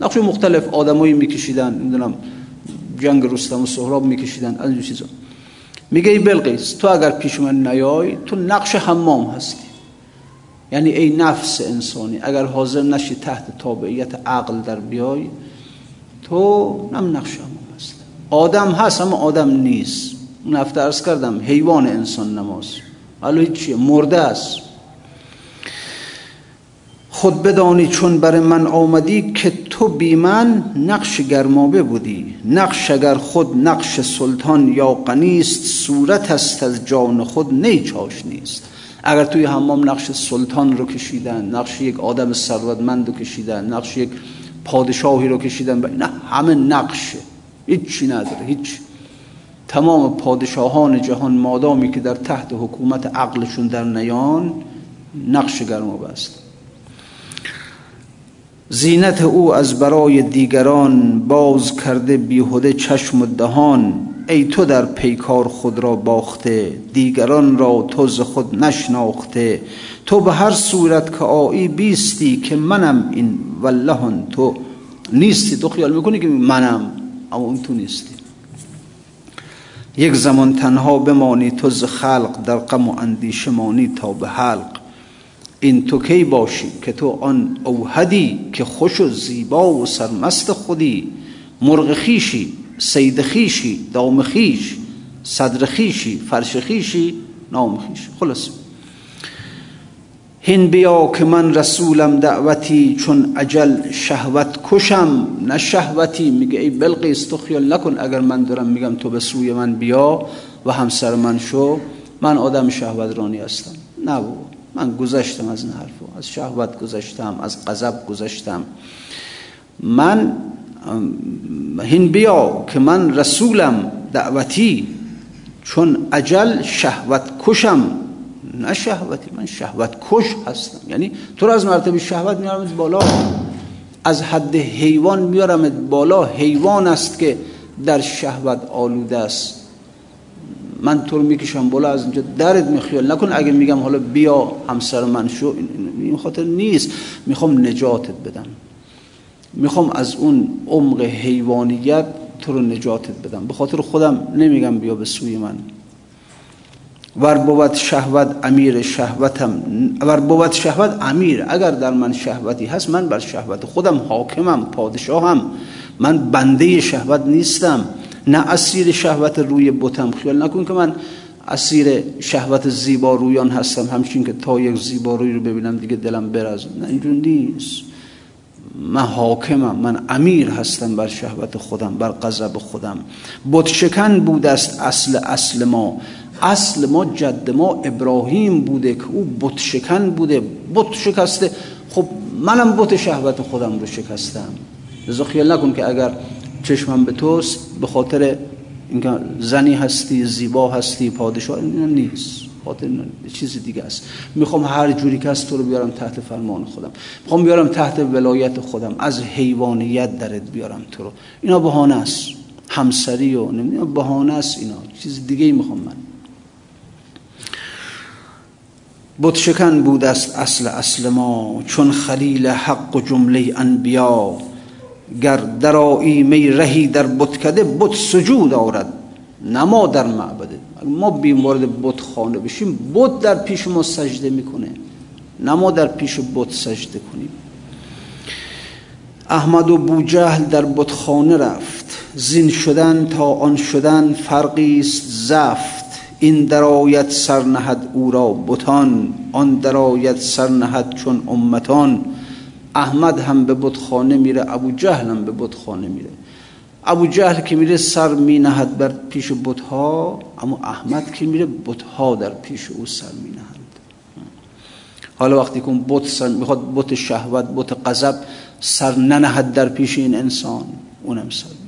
نقشه مختلف آدمایی میکشیدن نمی‌دونم جنگ رستم و سهراب میکشیدن از این چیزا. میگه ای بلقیس تو اگر پیش من نیای تو نقش حمام هستی. یعنی ای نفس انسانی اگر حاضر نشی تحت تابعیت عقل در بیای تو نم نقش حمام هست آدم هست اما آدم نیست. اون هفته کردم حیوان انسان نماز. حالا چیه؟ مرده است. خود بدانی چون بر من آمدی که تو بی من نقش گرمابه بودی. نقش اگر خود نقش سلطان یا قنیست صورت است از جان خود نیچاش نیست. اگر توی حمام نقش سلطان رو کشیدن نقش یک آدم ثروتمند رو کشیدن نقش یک پادشاهی رو کشیدن نه همه نقشه هیچی نداره هیچ. تمام پادشاهان جهان مادامی که در تحت حکومت عقلشون در نیان نقش گرمابه است. زینت او از برای دیگران باز کرده بیهوده چشم و دهان. ای تو در پیکار خود را باخته دیگران را تو خود نشناخته. تو به هر صورت که آیی بیستی که منم این والله تو نیستی. تو خیال می‌کنی که منم اما اون تو نیستی. یک زمان تنها بمانی تو ز خلق در غم و اندیشه مانی تا به حلق. این تو کی باشی که تو آن اوهدی که خوش و زیبا و سرمست خودی مرغ خیشی سید خیشی دام خیش صدر خیشی فرش خیشی نام خیشی خلاص. هین بیا که من رسولم دعوتی چون عجل شهوت کشم نه شهوتی. میگه ای بلقیس تو خیال نکن اگر من دارم میگم تو به سوی من بیا و همسر من شو. من آدم شهوت رانی هستم. نه من گذشتم از این حرفو از شهوت گذشتم از غضب گذشتم. من هین بیا که من رسولم دعوتی چون عجل شهوت کشم. نه شهوتی من شهوت کش هستم. یعنی تو را از مرتبه شهوت میارم بالا. از حد حیوان میارم بالا. حیوان است که در شهوت آلوده است. من تو رو می‌کشم بالا از اینجا درد میخیال نکن. اگه میگم حالا بیا همسر من شو این خاطر نیست. می‌خوام نجاتت بدم. می‌خوام از اون عمق حیوانیت تو رو نجاتت بدم. به خاطر خودم نمیگم بیا به سوی من. ور بود شهوت امیر شهوتم ور بود شهوت امیر. اگر در من شهوتی هست من بر شهوت خودم حاکمم پادشاهم. من بنده شهوت نیستم. نه اسیر شهوت روی بتم خیال نکن که من اسیر شهوت زیبا رویان هستم. همچین که تا یک زیبا روی رو ببینم دیگه دلم برز نه اینجور نیست. من حاکمم. من امیر هستم بر شهوت خودم بر غضب خودم. بت شکن بود است اصل اصل ما. اصل ما جد ما ابراهیم بوده که او بت شکن بوده. بت شکسته. خب منم بت شهوت خودم رو شکستم. لذا خیال نکن که اگر چشمم به توست به خاطر اینکه زنی هستی زیبا هستی پادشاه این نیست. خاطر چیز دیگه است. می‌خوام هر جوری که از تو رو بیارم تحت فرمان خودم. می‌خوام بیارم تحت ولایت خودم. از حیوانیت درت بیارم تو رو. اینا بهانه است. همسری و نمی‌دونم بهانه است اینا. چیز دیگه ای می‌خوام من. بت شکن بود است اصل اصل ما. چون خلیل حق و جمله انبیا. گر درایی می رهی در بتکده بت سجود آورد نما در معبده. ما بیم وارد بت خانه بشیم بت در پیش ما سجده می‌کنه. نما در پیش بت سجده کنیم. احمد و بوجهل در بتخانه رفت. زین شدن تا آن شدن فرقی است زفت. این درایت سرنهد او را بتان آن درایت سرنهد چون امتان. احمد هم به بتخانه میره ابو جهل هم به بتخانه میره. ابو جهل که میره سر مینهد بر پیش بتها اما احمد که میره بتها در پیش او سر مینهند حالا وقتی که بت سر می‌خواد بت شهوت بت غضب سر ننهد در پیش این انسان اونم سر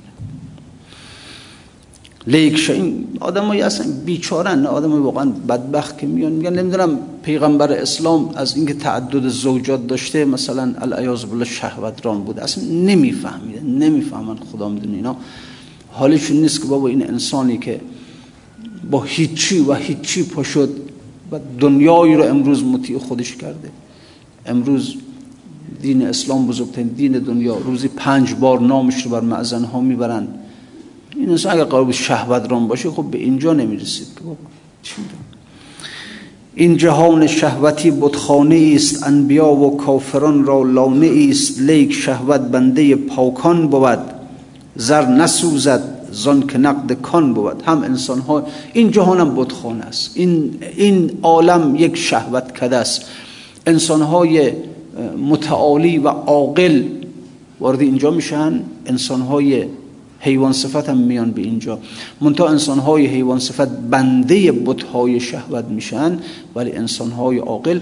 لیک این آدمای اصلا بیچارن. آدم واقعا بدبخت که میان میگن نمی‌دونم پیغمبر اسلام از اینکه تعدد زوجات داشته مثلا الایاز بالله شهوت ران بوده اصلا نمیفهمیدن نمی‌فهمن خدا می‌دونه اینا. حالشون نیست که بابا این انسانی که با هیچی و هیچی پا شد و دنیایی رو امروز مطیع خودش کرده. امروز دین اسلام بزرگترین دین دنیا روزی پنج بار نامش رو بر معزن ها می‌برن. این انسان اگر قرار شهوت ران باشه خب به اینجا نمی‌رسید. این جهان شهوتی بتخانه است انبیا و کافران را لانه است. لیک شهوت بنده پاکان بود. زر نسوزد زان که نقد کان بود. هم انسان ها این جهان هم بتخانه است. این این عالم یک شهوت کده است. انسان های متعالی و عاقل وارد اینجا میشن. انسان های حیوان صفت هم میان به اینجا. منتها انسان های حیوان صفت بنده های شهوت میشن ولی انسان های عاقل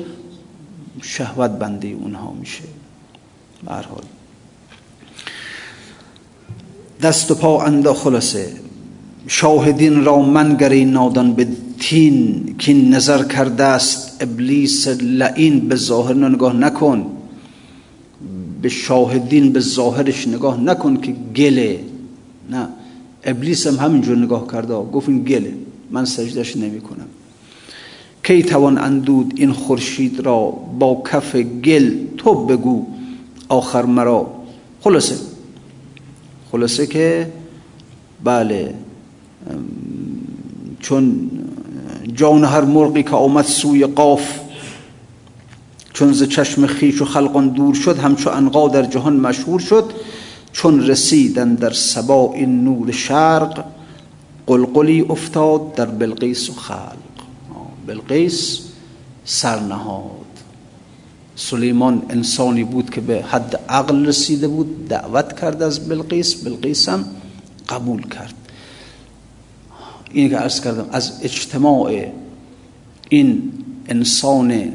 شهوت بنده اونها میشه. حال. دست و پا اندا خلاصه. شاهدین را منگری نادان به تین که نظر کرده است ابلیس لعین به ظاهر نگاه نکن. به شاهدین به ظاهرش نگاه نکن که گله. نه. ابلیس هم همینجور نگاه کرده. گفت این گله. من سجدش نمی کنم کی توان اندود این خورشید را با کف گل؟ تو بگو. آخر مرا. خلاصه. خلاصه که بله. چون جان هر مرغی که آمد سوی قاف چون ز چشم خیش و خلقان دور شد همچو انقا در جهان مشهور شد. چون رسیدن در سبا این نور شرق قلقلی افتاد در بلقیس و خلق. بلقیس سرنهاد. سلیمان انسانی بود که به حد عقل رسیده بود دعوت کرد از بلقیس بلقیس هم قبول کرد. این که ارز کردم از اجتماع این انسان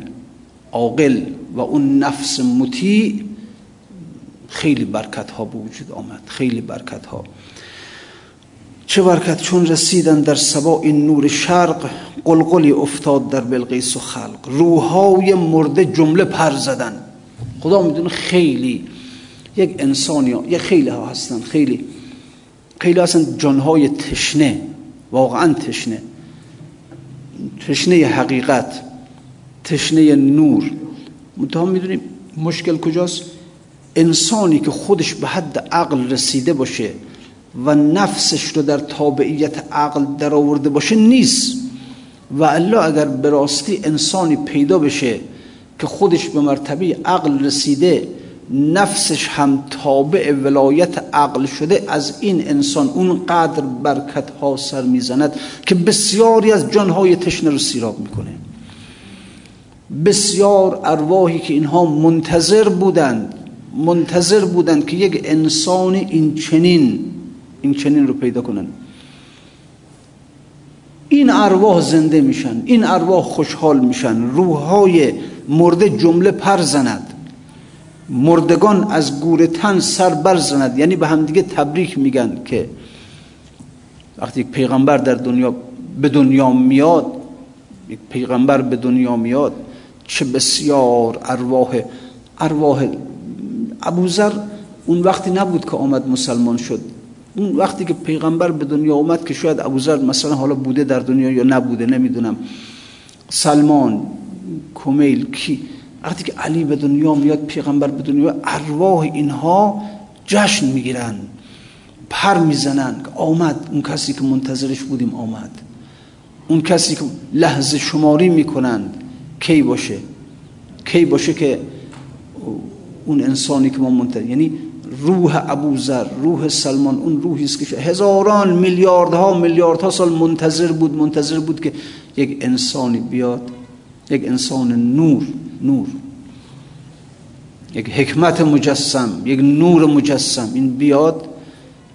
عاقل و اون نفس مطیع خیلی برکت ها به وجود آمد خیلی برکت ها چه برکت؟ چون رسیدن در سبا این نور شرق قلقلی افتاد در بلقیس و خلق. روحای مرده جمله پر زدن. خدا می‌دونه خیلی یک انسانی ها یک خیلی ها هستن خیلی خیلی هستن جانهای تشنه واقعا تشنه. تشنه حقیقت تشنه نور. منتها می‌دونیم مشکل کجاست؟ انسانی که خودش به حد عقل رسیده باشه و نفسش رو در تابعیت عقل در آورده باشه نیست. و الله اگر به راستی انسانی پیدا بشه که خودش به مرتبه عقل رسیده نفسش هم تابع ولایت عقل شده از این انسان اون قدر برکت ها سر می‌زند که بسیاری از جانهای تشنه رو سیراب می‌کنه. بسیار ارواحی که اینها منتظر بودند منتظر بودند که یک انسان این چنین این چنین رو پیدا کنن. این ارواح زنده میشن این ارواح خوشحال میشن روحهای مرده جمله پر زند. مردگان از گور تن سر برزند یعنی به همدیگه تبریک میگن که وقتی یک پیغمبر در دنیا به دنیا میاد یک پیغمبر به دنیا میاد چه بسیار ارواح ارواح ابوذر اون وقتی نبود که آمد مسلمان شد اون وقتی که پیغمبر به دنیا اومد که شاید ابوذر مثلا حالا بوده در دنیا یا نبوده نمی‌دونم سلمان کمیل کی وقتی که علی به دنیا میاد پیغمبر به دنیا ارواح اینها جشن می‌گیرن پر می‌زنن آمد اون کسی که منتظرش بودیم آمد اون کسی که لحظه شماری می‌کنند کی باشه کی باشه که اون انسانی که ما منتظر یعنی روح ابوذر روح سلمان اون روحی است که هزاران میلیاردها میلیاردها سال منتظر بود منتظر بود که یک انسانی بیاد یک انسان نور نور. یک حکمت مجسم یک نور مجسم. این بیاد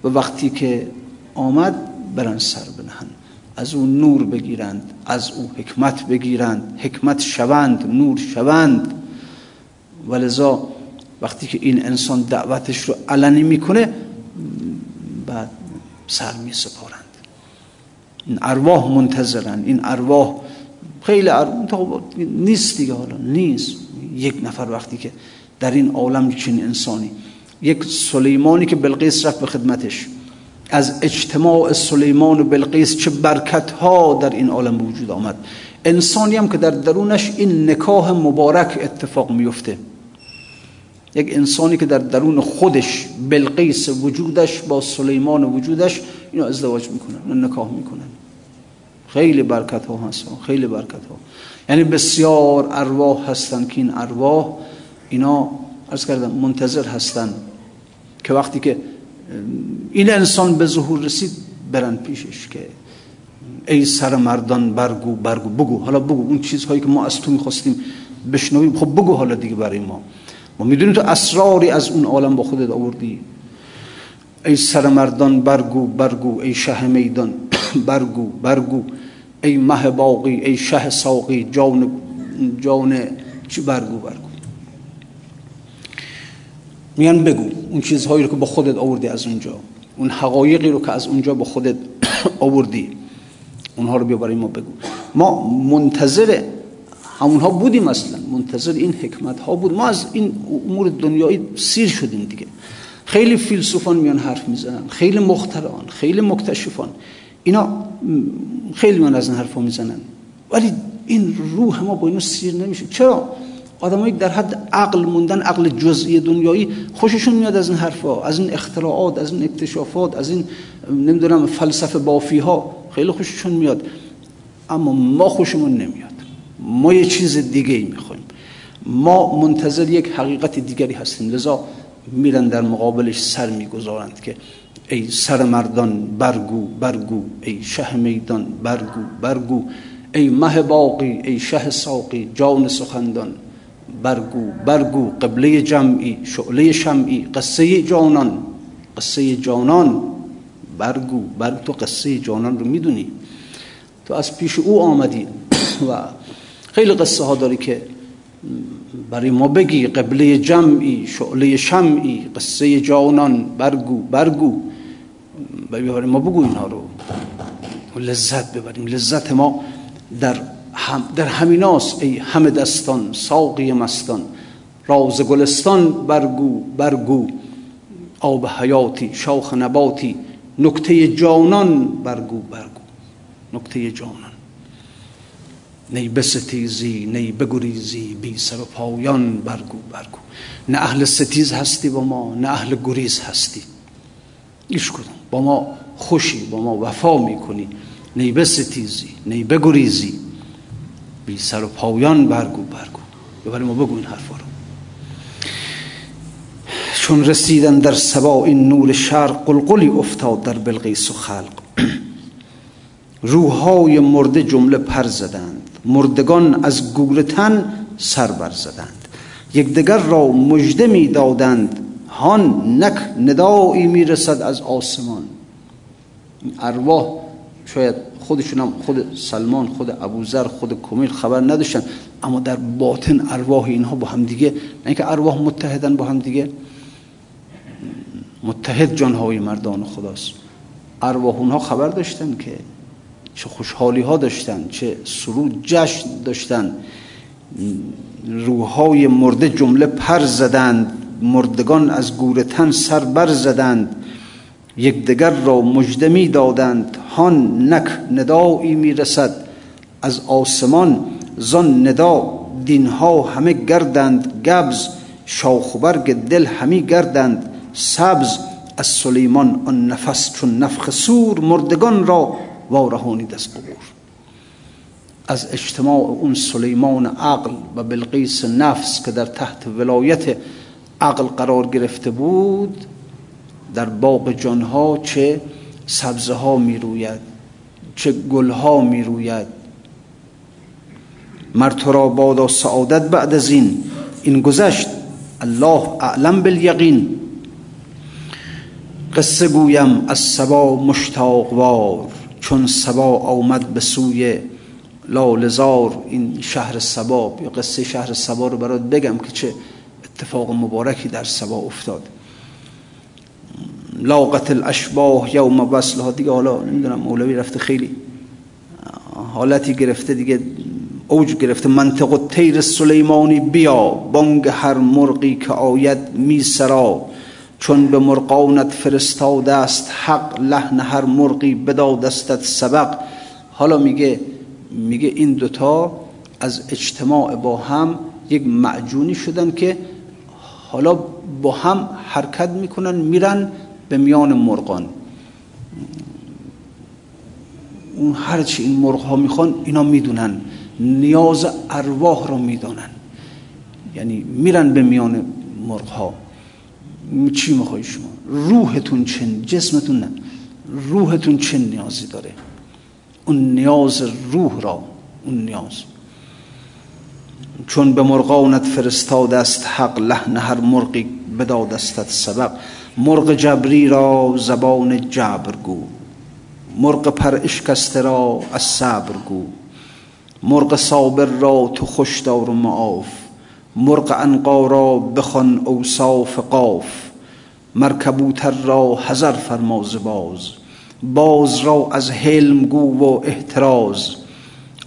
و وقتی که آمد برن سر بنهن از او نور بگیرند از او حکمت بگیرند. حکمت شوند نور شوند. ولذا وقتی که این انسان دعوتش رو علنی می‌کنه بعد سر می سپارند این ارواح منتظرن. این ارواح خیلی ارواح نیست دیگه حالا نیست. یک نفر وقتی که در این عالم چنین انسانی. یک سلیمانی که بلقیس رفت به خدمتش. از اجتماع سلیمان و بلقیس چه برکت ها در این عالم وجود آمد. انسانی هم که در درونش این نکاح مبارک اتفاق میفته یک انسانی که در درون خودش بلقیس وجودش با سلیمان وجودش اینو ازدواج می‌کنن نکاح می‌کنن. خیلی برکت ها هست خیلی برکت ها یعنی بسیار ارواح هستن که این ارواح اینا از کردم منتظر هستن که وقتی که این انسان به ظهور رسید برن پیشش که ای سر مردان برگو برگو بگو حالا بگو اون چیزهایی که ما از تو می‌خواستیم بشنویم خب بگو حالا دیگه برای ما. ما می‌دونیم تو اسراری از اون عالم با خودت آوردی؟ ای سر مردان برگو برگو ای شه میدان برگو برگو. ای مه باقی ای شه ساقی جان جان چی؟ برگو برگو. میان بگو اون چیزهایی رو که با خودت آوردی از اونجا. اون حقایقی رو که از اونجا با خودت آوردی. اونها رو بیا برای ما بگو. ما منتظر همونها بودیم اصلا. منتظر این حکمت ها بود. ما از این امور دنیایی سیر شدیم دیگه. خیلی فیلسوفان میان حرف می‌زنن خیلی مختران خیلی مکتشفان. اینا خیلی میان از این حرفا می‌زنن. ولی این روح ما با اینو سیر نمیشه. چرا؟ آدمایی در حد عقل موندن عقل جزئی دنیایی خوششون میاد از این حرفا از این اختراعات از این اکتشافات از این نمی‌دونم فلسفه بافی ها خیلی خوششون میاد. اما ما خوشمون نمیاد. ما یه چیز دیگه ای می‌خوایم. ما منتظر یک حقیقت دیگری هستیم. لذا میرن در مقابلش سر می‌گذارند که ای سر مردان برگو برگو ای شه میدان برگو برگو ای مه باقی ای شه ساقی جان سخندان برگو برگو قبله جمعی شعله شمعی قصه جانان قصه جانان برگو برگ تو قصه جانان رو می‌دونی. تو از پیش او آمدی و خیلی قصه ها داری که برای ما بگی قبله جمعی شعله شمعی قصه جانان برگو برگو. برای ما بگو اینها رو. لذت ببریم. لذت ما در هم در همیناست ای همه دستان ساقی مستان. راز گلستان برگو برگو. آب حیاتی شاخ نباتی. نکته جانان برگو برگو. نکته جانان. نی بستیزی نی بگریزی بی سر و پایان برگو برگو. نه اهل ستیز هستی با ما نه اهل گریز هستی. ایش کدوم با ما خوشی با ما وفا می‌کنی. نی بستیزی نی بگریزی. بی سر و پایان برگو برگو. ببری ما بگو این حرفا رو. چون رسیدن در سبا این نور شرق قلقلی افتاد در بلقیس و خلق. روحهای مرده جمله پر زدند. مردگان از گور تن سر بر زدند یکدیگر را مژده می دادند هان نک ندایی می رسد از آسمان. ارواح شاید خودشون هم خود سلمان خود ابوذر خود کمیل خبر نداشتن اما در باطن ارواح اینها با هم دیگه نه اینکه ارواح متحدن با هم دیگه. متحد جانهای مردان خداست. ارواح اونها خبر داشتن که چه خوشحالی ها داشتن چه سرود جشن داشتن. روحهای مرده جمله پر زدند مردگان از گور تن سر بر زدند. یکدیگر را مژده می دادند هان نک ندایی می رسد از آسمان زان ندا دینها همه گردند. گبز شاخ برگ دل همی گردند. سبز از سلیمان آن نفس چون نفخ سور مردگان را وارهانید از قبور از اجتماع اون سلیمان عقل و بلقیس نفس که در تحت ولایت عقل قرار گرفته بود در باغ جانها چه سبزه ها می روید چه گل ها می روید مرد را بادا سعادت بعد از این این گذشت. الله اعلم بالیقین. قصه گویم از سبا مشتاق وار. چون سبا آمد به سوی لالزار این شهر سبا یا قصه شهر سبا رو برات بگم که چه اتفاق مبارکی در سبا افتاد. لاقت الاشباه یوم وصلها. دیگه حالا نمی‌دونم مولوی رفته خیلی حالتی گرفته دیگه اوج گرفته. منطق و تیر سلیمانی بیا بانگ هر مرقی که آید می سرا. چون به مرقانت فرستاده است حق لحن هر مرقی بدادستت سبق. حالا میگه میگه این دوتا از اجتماع با هم یک معجونی شدن که حالا با هم حرکت می‌کنن میرن به میان مرغان. اون هرچی این مرغ ها می‌خوان اینا می‌دونن. نیاز ارواح رو می‌دونن یعنی میرن به میان مرغ ها چی می‌خوای شما؟ روحتون چه جسمتون نه. روحتون چه نیازی داره؟ اون نیاز روح را اون نیاز. چون به مرغانت فرستاد است حق لحن هر مرغی بدادستت سبق مرغ جبری را زبان جبر گو. مرغ پر اشکسته را از صبر گو. مرغ صابر را تو خوش دار و معاف. مرغ انقا را بخوان اوصاف قاف. مرکبوتر را حذر فرما باز. باز را از حلم گو و احتراز.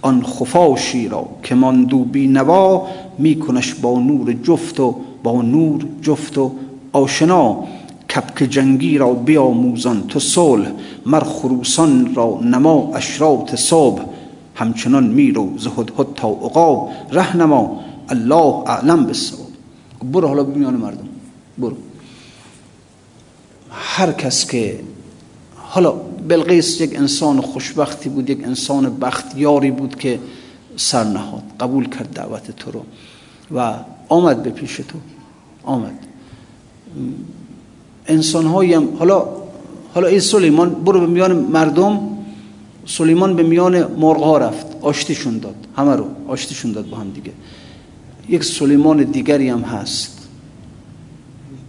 آن خفاشی را که ماندو بی نوا میکنش با نور جفت و با نور جفت و آشنا. کپک جنگی را بیاموزان تو صلح مر خروسان را نما اشراط صبح همچنان میرو ز هدهد تا عقاب. رهنما الله اعلم بالصواب برو حالا میان مردم برو هر کس که حالا بلقیس یک انسان خوشبختی بود یک انسان بختیاری بود که سر نهاد قبول کرد دعوت تو رو و آمد به پیش تو آمد انسان هم حالا حالا ای سلیمان برو به میان مردم سلیمان به میان مرغ ها رفت آشتیشون داد همه رو آشتیشون داد با هم دیگه یک سلیمان دیگری هم هست.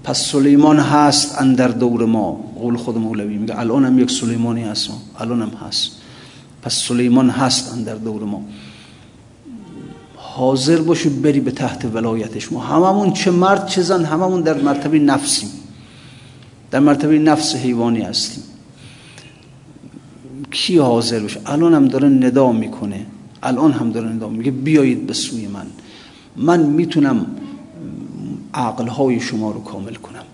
پس سلیمان هست اندر دور ما. قول خود مولوی میگه. الان هم یک سلیمانی هست. الان هم هست. پس سلیمان هست اندر دور ما. حاضر باشی بری به تحت ولایتش. ما هممون چه مرد چه زن هممون در مرتبه نفسیم. در مرتبه نفس حیوانی هستیم. کی حاضر بشه الان هم داره ندا می‌کنه. الان هم داره ندا میگه بیایید به سوی من. من می‌تونم عقلهای شما رو کامل کنم.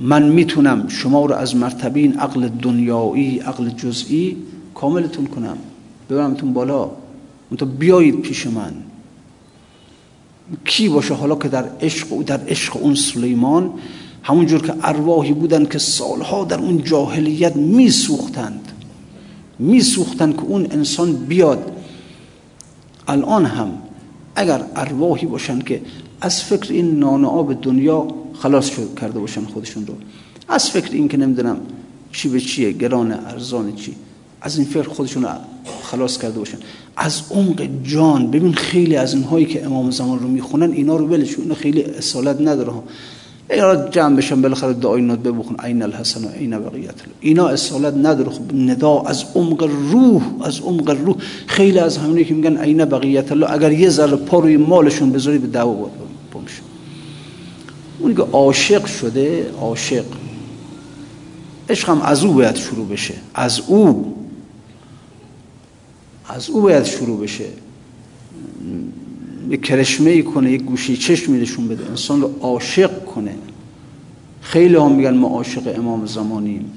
من می‌تونم شما رو از مرتبه این عقل دنیایی عقل جزئی کاملتون کنم. ببرمتون بالا. تو بیایید پیش من. کی باشه حالا که در عشق و در عشق اون سلیمان؟ همونجور که ارواحی بودن که سالها در اون جاهلیت میسوختند. میسوختند که اون انسان بیاد. الان هم اگر ارواحی باشن که از فکر این نان آب دنیا خلاص شد کرده باشن خودشون رو. از فکر این که نمی‌دونم چی به چیه گران ارزان چی از این فکر خودشون خلاص کرده باشن. از عمق جان ببین خیلی از اینهایی که امام زمان رو می‌خونن اینا رو اینا خیلی اصالت نداره اینا جمع بشن بالاخره دعای ندبه بخون عین الحسن و عین بقیت. اینا اصالت نداره. خب ندا از عمق روح از عمق روح. خیلی از همونی که میگن عین بقیت الله. اگر یه ذره پا روی مالشون بذاری به دعوا بمشه اونی که عاشق شده عاشق. عشق هم از او باید شروع بشه. از او. از او باید شروع بشه. یک کرشمه ای کنه یک گوشی چشمی نشون بده. انسان رو عاشق کنه. خیلی هم میگن ما عاشق امام زمانیم.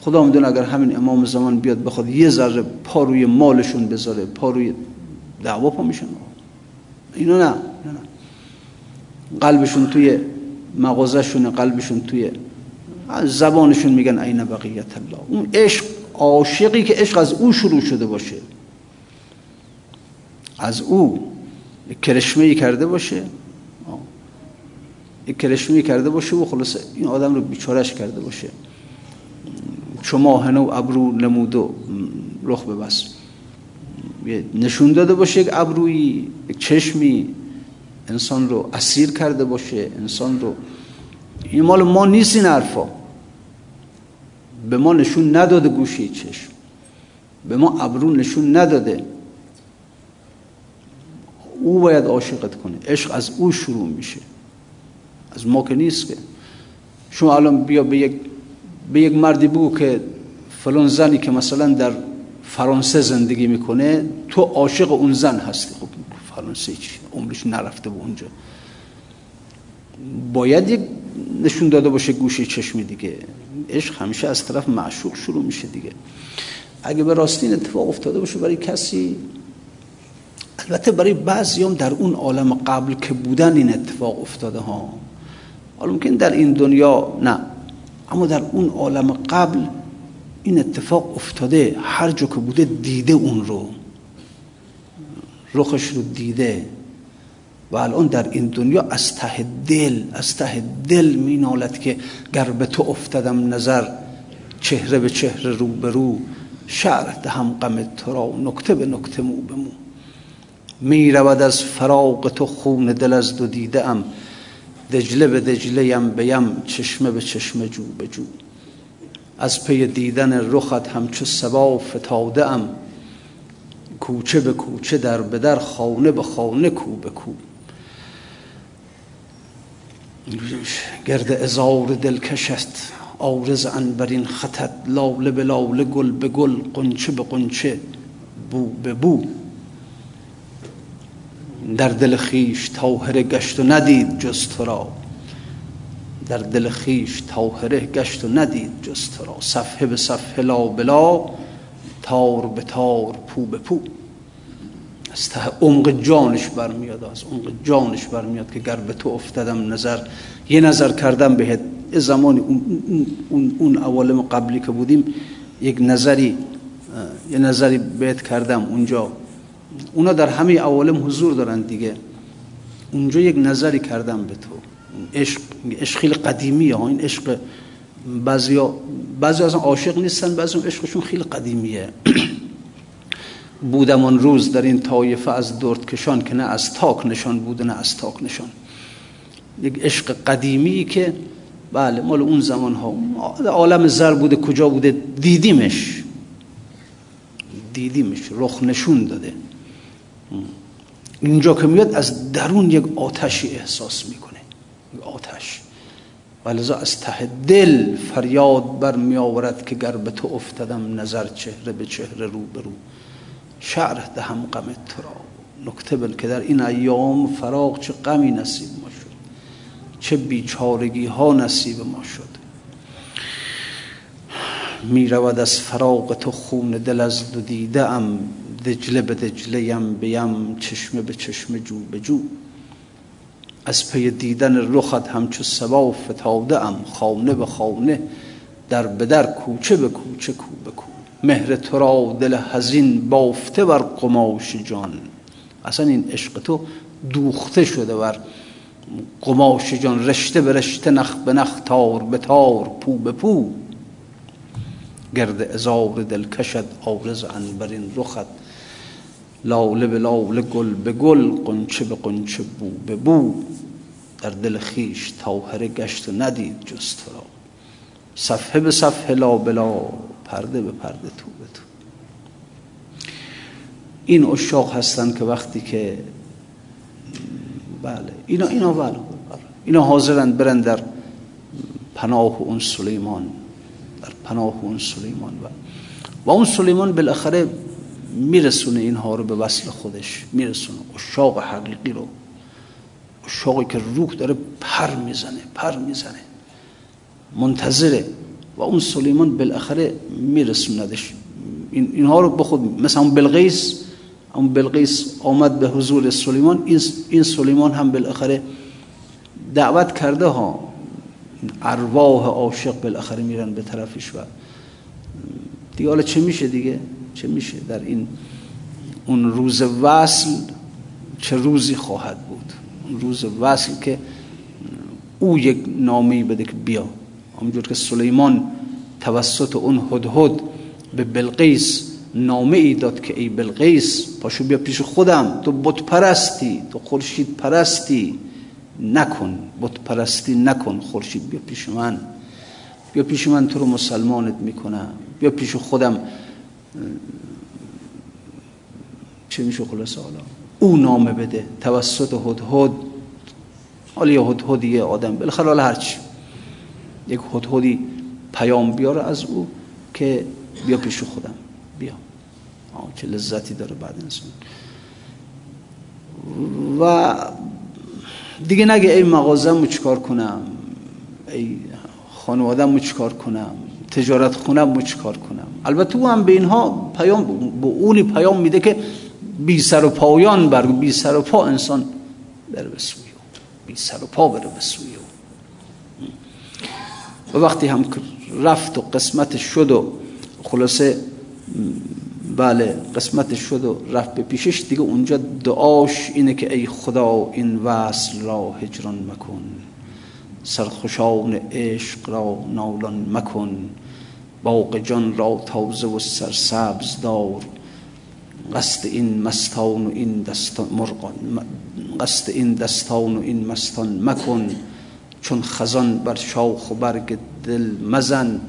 خدا می‌دونه اگر همین امام زمان بیاد بخواد یه ذره پا روی مالشون بذاره پا روی دعوا پا میشن. اینو نه, نه. قلبشون توی مغازشون قلبشون توی زبانشون میگن عین بقیت الله. اون عشق عاشقی که عشق از او شروع شده باشه. از او. کرشمه کرده باشه. یک کرشمه کرده باشه و خلاص این آدم رو بیچارش کرده باشه. چما و ابرو نمود و رخ ببست. نشون داده باشه یک ابروی یک چشمی. انسان رو اسیر کرده باشه انسان رو. این مال ما نیست این حرفا. به ما نشون نداده گوشی چشم. به ما ابرو نشون نداده. او باید عاشقت کنه. عشق از او شروع میشه. از ما که نیست که. شما الان بیا به یک به یک مردی بگو که فلان زنی که مثلا در فرانسه زندگی می‌کنه تو عاشق اون زن هستی. خب فرانسه چی؟ عمرش نرفته به اونجا. باید یک نشون داده باشه گوشه چشمی دیگه. عشق همیشه از طرف معشوق شروع میشه دیگه. اگه به راستی این اتفاق افتاده باشه برای کسی البته برای بعضی هم در اون عالم قبل که بودن این اتفاق افتاده ها. حالا ممکن در این دنیا نه. اما در اون عالم قبل این اتفاق افتاده. هر جا که بوده دیده اون رو. رخش رو دیده. و الان در این دنیا از ته دل از ته دل می نالد که گر به تو افتادم نظر چهره به چهره رو به رو شعر دهم غم تو را نکته به نکته مو به مو. می رود از فراق تو خون دل از دو دیده ام. دجله به دجله یم بیم چشمه به چشمه جو به جو. از پی دیدن رخت همچو سبا فتاده ام. کوچه به کوچه در به در خانه به خانه کو به کو. گرد ازار دلکشت آرز انبرین خطت لاله به لاله گل به گل قنچه به قنچه بو به بو. در دل خیش تاهر گشت و ندید جز تو را. در دل خیش تاهره گشت و ندید جز تو را. صفحه به صفحه لا بلا تار به تار پو به پو. از ته عمق جانش برمیاد از عمق جانش برمیاد که گر به تو افتادم نظر یه نظر کردم بهت. زمانی اون, اون, اون عوالم قبلی که بودیم یک نظری یه نظری بهت کردم اونجا. اونا در همه عوالم حضور دارن دیگه. اونجا یک نظری کردم به تو. عشق عشق خیلی قدیمیه ها. این عشق بعضی بعضی از عاشق نیستن بعضی عشقشون خیلی قدیمیه. بودم آن روز در این طایفه از کشان که نه از تاک نشان بوده نه از تاک نشان. یک عشق قدیمی که بله مال اون زمان ها. عالم زر بوده کجا بوده؟ دیدیمش. دیدیمش. رخ نشون داده. اینجا که میاد از درون یک آتشی احساس می‌کنه. یک آتش. ولذا از ته دل فریاد بر می آورد که گر به تو افتادم نظر چهره به چهره رو به رو شعر دهم غم تو را. نکته بل که در این ایام فراغ چه غمی نصیب ما شد. چه بیچارگی ها نصیب ما شد. می رود از فراغ تو خون دل از دو دیده ام دجله به دجله یم بیم چشمه به چشمه جو به جو. از پی دیدن رخت همچو سبا فتاده ام خانه به خانه در به در کوچه به کوچه کو به کو. مهر تو را دل حزین بافته بر قماش جان. اصلا این عشق تو دوخته شده بر قماش جان. رشته به رشته نخ به نخ تار به تار پو به پو. گرد ازار دل کشد آرز انبرین رخت. لاله به لاله گل به گل قنچه به قنچه بو به بو. در دل خیش تاهره گشت و ندید جز تو را. صفحه به صفحه لا بلا پرده به پرده تو به تو. این اشاق هستن که وقتی که بله اینا اینا بله اینا حاضرن برن در پناه اون سلیمان. در پناه اون سلیمان و و اون سلیمان بالاخره میرسونه اینها رو به وصل خودش میرسونه. اشاق حقیقی رو اشاقی که روح داره پر می‌زنه پر می‌زنه. منتظره. و اون سلیمان بالاخره میرسوندش. این اینها رو بخود مثلا اون بلغیس اون بلغیس آمد به حضور سلیمان. این سلیمان هم بالاخره دعوت کرده ها. ارواح عاشق بالاخره میرن به طرفش و دیگه حالا چه میشه دیگه؟ چه میشه؟ در این اون روز وصل چه روزی خواهد بود؟ اون روز وصل که او یک نامی بده که بیا. همونجور که سلیمان توسط اون هدهد به بلقیس نامه ای داد که ای بلقیس پاشو بیا پیش خودم. تو بت پرستی تو خورشید پرستی. نکن بت پرستی نکن خورشید بیا پیش من. بیا پیش من تو رو مسلمانت می‌کنم. بیا پیش خودم. چه میشه خلاصه حالا؟ او نامه بده. توسط هدهد حالا یه هدهدی آدم. بالاخره حالا هرچی یک هدهدی پیام بیاره از او که بیا پیش خودم. بیا. چه لذتی داره بعد انسان و دیگه نگه ای مغازم چیکار کنم؟ ای خانوادم چیکار کنم؟ تجارت خونم چیکار کنم؟ البته او هم به اینها پیام به اونی پیام میده که بی سر و پایان بر بی سر و پا انسان بره به سوی بی سر و پا بره به سوی و وقتی هم رفت و قسمت شد و خلاصه بله قسمت شد و رفت به پیشش. دیگه اونجا دعاش اینه که ای خدا این وصل را هجران مکن. سرخوشان عشق را نالان مکن. باغ جان را تازه و سرسبز دار قصد این مستان و این دستان مرغان قصد این دستان و این مستان مکن. چون خزان بر شاخ و برگ دل مزن.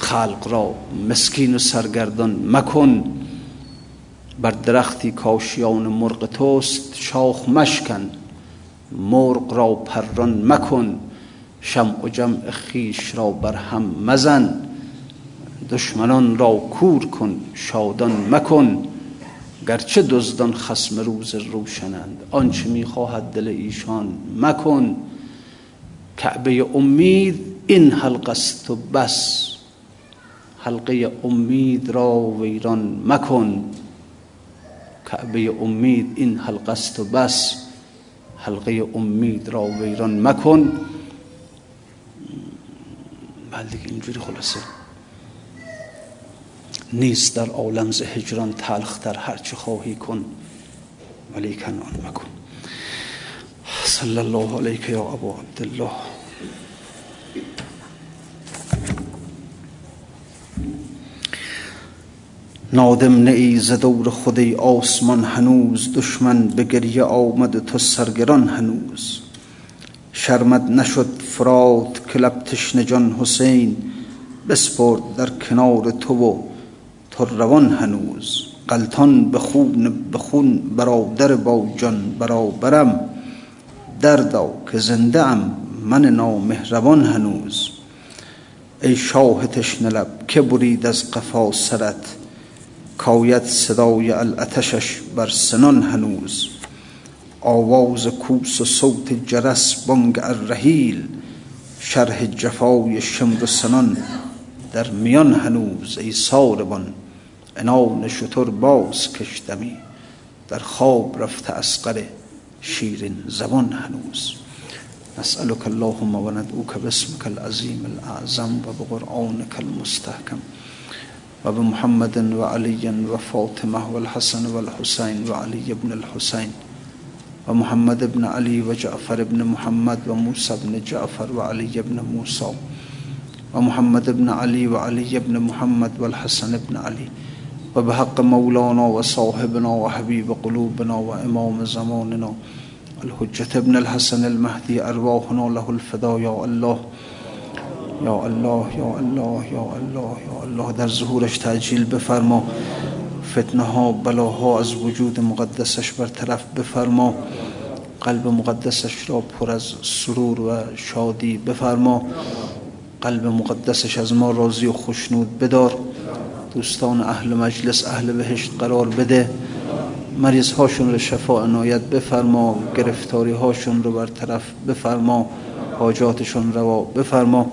خلق را مسکین و سرگردان مکن. بر درختی کاشیان مرغ توست شاخ مشکن. مرغ را پران مکن. شمع و جمع خیش را بر هم مزن. دشمنان را کور کن شادان مکن. گرچه دزدان خسم روز روشنند آنچه می‌خواهد دل ایشان مکن. کعبه امید این حلقه است و بس. حلقه امید را ویران مکن. کعبه امید این حلقه است و بس. حلقه امید را ویران مکن. بله دیگه اینجوری خلاصه. نیست در عالم ز هجران تلخ در هر چه خواهی کن. ولی آن مکن. صلی الله علیک یا ابو عبدالله. نادم نه ز دور خودی آسمان هنوز دشمن به گریه آمد تو سرگران هنوز. شرمت نشد فرات که لب تشنه جان حسین بسپرد در کنار تو و تو روان هنوز. قلتان به خون به خون برادر با جان برابرم. دردا که زنده ام من نامهربان هنوز. ای شاه تشنه لب که برید از قفا سرت؟ کاید صدای الاتشش بر سنان هنوز. آواز کوس و صوت جرس بانگ الرحیل شرح جفای شمر سنان در میان هنوز ای ساربان انان شتر باز کشدمی در خواب رفته اسقر شیرین زبان هنوز. نسألك اللهم و ندعوك باسمك العظیم الاعظم و بقرآنك وبمحمد وعلي وفاطمة والحسن والحسين وعلي بن الحسين ومحمد بن علي وجعفر بن محمد وموسى بن جعفر وعلي بن موسى ومحمد بن علي وعلي بن محمد والحسن بن علي وبحق مولانا وصاحبنا وحبيب قلوبنا وإمام زماننا الحجة بن الحسن المهدي أرواحنا له الفداء يا الله یا الله یا الله یا الله یا الله. در ظهورش تعجیل بفرما. فتنه ها بلاها از وجود مقدسش برطرف بفرما. قلب مقدسش را پر از سرور و شادی بفرما. قلب مقدسش از ما راضی و خوشنود بدار. دوستان اهل مجلس اهل بهشت قرار بده. مریض هاشون رو شفا عنایت بفرما. گرفتاری هاشون رو برطرف بفرما. حاجاتشون روا بفرما.